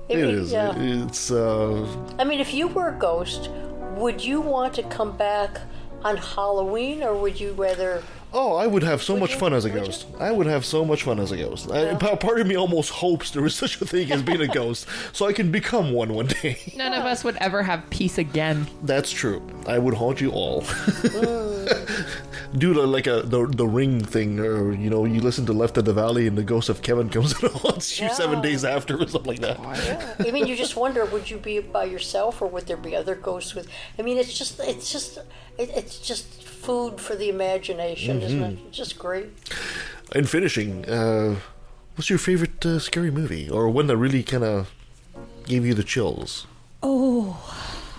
It I mean, is. yeah. It's uh, I mean, if you were a ghost, would you want to come back on Halloween, or would you rather? Oh, I would have so much fun as a ghost. I would have so much fun as a ghost. I, part of me almost hopes there is such a thing as being a ghost, so I can become one one day. None of us would ever have peace again. That's true. I would haunt you all. Do the, like a the the ring thing, or you know, you listen to Left of the Valley, and the ghost of Kevin comes and haunts you seven days after, or something like that. I mean, you just wonder: would you be by yourself, or would there be other ghosts with? I mean, it's just, it's just, it, it's just food for the imagination, isn't it? Mhm. It's just great. In finishing, uh, what's your favorite uh, scary movie, or one that really kind of gave you the chills? Oh,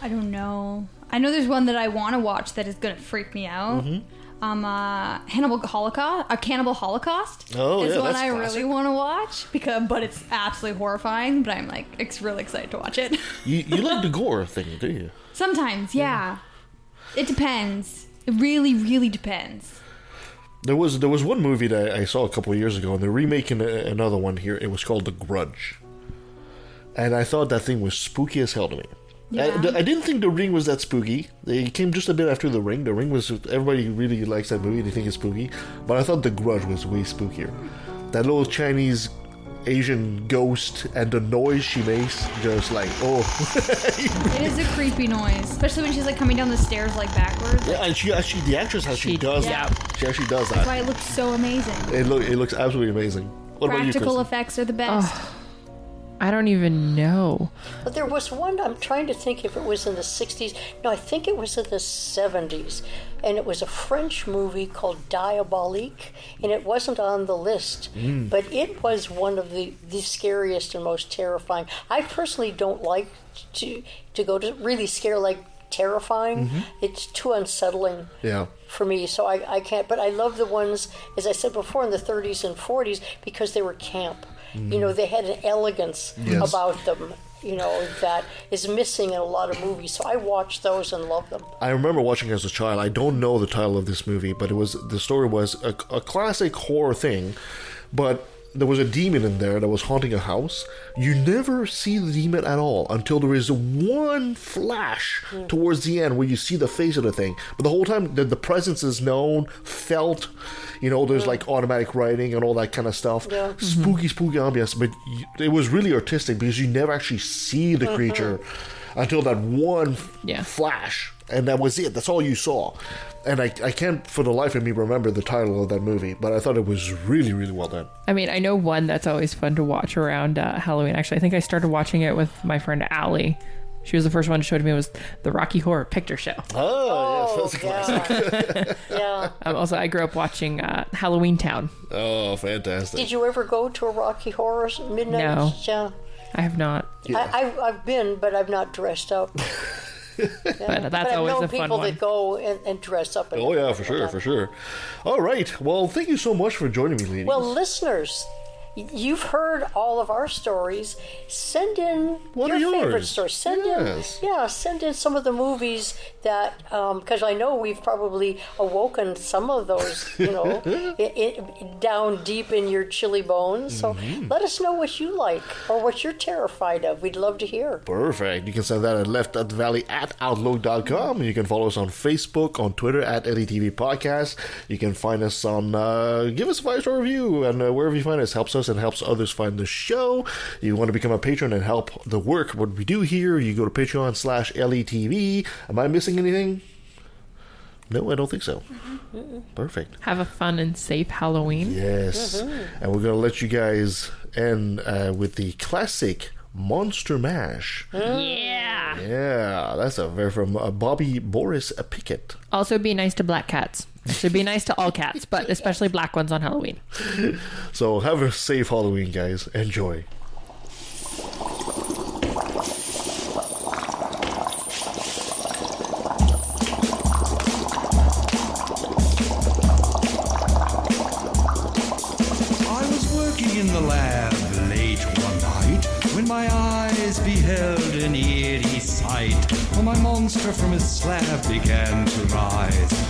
I don't know. I know there's one that I want to watch that is going to freak me out. Mhm. Um, uh, Hannibal Holocaust, a Cannibal Holocaust. Oh, is yeah, one I classic. really want to watch because, but it's absolutely horrifying. But I'm like, it's really excited to watch it. You you like the gore thing, do you? Sometimes, yeah. It depends. It really, really depends. There was there was one movie that I saw a couple of years ago, and they're remaking another one here. It was called The Grudge, and I thought that thing was spooky as hell to me. I, Yeah. I didn't think The Ring was that spooky. It came just a bit after The Ring. The Ring was everybody really likes that movie. They think it's spooky, but I thought The Grudge was way spookier. That little Chinese Asian ghost and the noise she makes, just like oh. It is a creepy noise, especially when she's like coming down the stairs like backwards. yeah, and she actually the actress actually She- does yeah. that. She actually does that. That's that. why it looks so amazing. It look it looks absolutely amazing. What about you, Practical effects are the best. I don't even know. But there was one, I'm trying to think if it was in the 60s. No, I think it was in the 70s. And it was a French movie called Diabolique. And it wasn't on the list. Mm. But it was one of the, the scariest and most terrifying. I personally don't like to, to go to really scare like terrifying. Mhm. It's too unsettling Yeah. for me, so I, I can't. But I love the ones, as I said before, in the 30s and 40s because they were camp. You know, they had an elegance Yes. about them, you know, that is missing in a lot of movies. So I watch those and love them. I remember watching as a child. I don't know the title of this movie, but it was the story was a, a classic horror thing, but there was a demon in there that was haunting a house. You never see the demon at all until there is one flash towards the end where you see the face of the thing. But the whole time, the, the presence is known, felt. You know, there's like automatic writing and all that kind of stuff. Yeah. Spooky, spooky ambiance. But you, it was really artistic because you never actually see the Mhm. creature until that one Yeah. flash, and that was it. That's all you saw. And I, I can't for the life of me remember the title of that movie, but I thought it was really, really well done. I mean, I know one that's always fun to watch around uh, Halloween. Actually, I think I started watching it with my friend Allie She was the first one to show it to me was the Rocky Horror Picture Show. Oh, yes, that's a classic. Yeah. Um, also, I grew up watching uh, Halloween Town. oh, fantastic. Did you ever go to a Rocky Horror Midnight? No. Yeah. I have not, I, I've, I've been, but I've not dressed up. but that's but I've always known a fun people one. that go and, and dress up. And Oh, yeah, for sure, for sure. All right. Well, thank you so much for joining me, ladies. Well, listeners, y- you've heard all of our stories. Send in What your favorite stories. Send Yes. in, yeah, send in some of the movies that, because I know we've probably awoken some of those, you know, i i down deep in your chilly bones. So Mm-hmm. let us know what you like or what you're terrified of. We'd love to hear. Perfect. You can send that at left.valley at outlook.com. You can follow us on Facebook, on Twitter at LETV Podcast. You can find us on, uh, give us a five star review, and uh, wherever you find us helps us and helps others find the show. You want to become a patron and help the work, what we do here, you go to Patreon slash LETV. Am I missing anything? No, I don't think so. Perfect. Have a fun and safe Halloween. Yes. And we're going to let you guys end uh, with the classic Monster Mash. Yeah. Yeah, that's a very from uh, Bobby Boris Pickett. Also, be nice to black cats. Should be nice to all cats, but especially black ones on Halloween. So have a safe Halloween, guys. Enjoy. I was working in the lab late one night when my eyes beheld an eerie sight. For my monster from his slab began to rise, and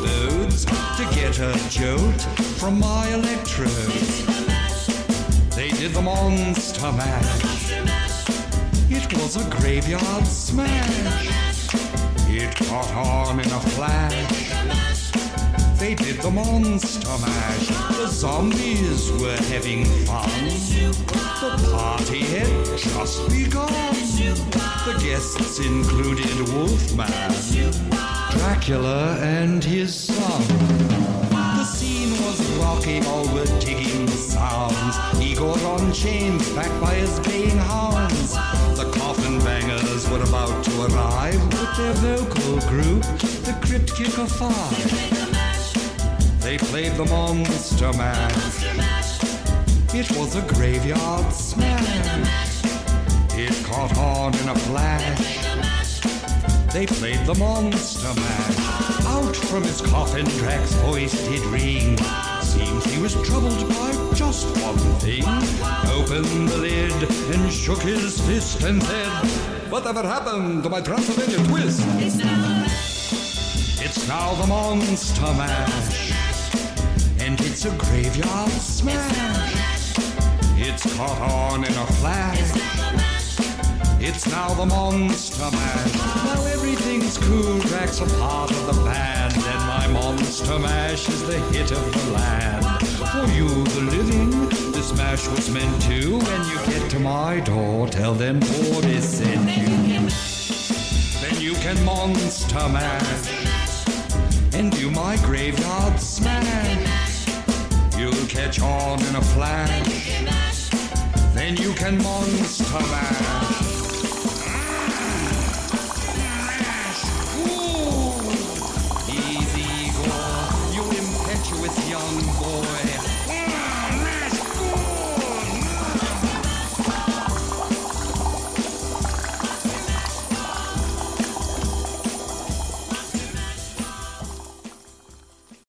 to get a jolt from my electrodes. They did the monster mash. It was a graveyard smash. It caught on in a flash. They did the monster mash. The zombies were having fun. The party had just begun. The guests included Wolfman, Dracula, and his son. The scene was rocking, all were digging the sounds. Igor on chains, backed by his baying hounds. The coffin bangers were about to arrive with their vocal group, the Crypt Kicker Five. They played the Monster Mash. It was a graveyard smash. It caught on in a flash. They played the Monster Mash. Out from his coffin, Drax's voice did ring. Seems he was troubled by just one thing. Opened the lid and shook his fist and said, Whatever happened to my Transylvania twist? It's now the Monster Mash. And it's a graveyard smash. It's caught on in a flash. It's now the Monster Mash. Now everything's cool. Drac's a part of the band, and my Monster Mash is the hit of the land. For you, the living, this mash was meant to. When you get to my door, tell them Boris sent you. Then you can Monster Mash and do my graveyard smash. You'll catch on in a flash. Then you can monster mash.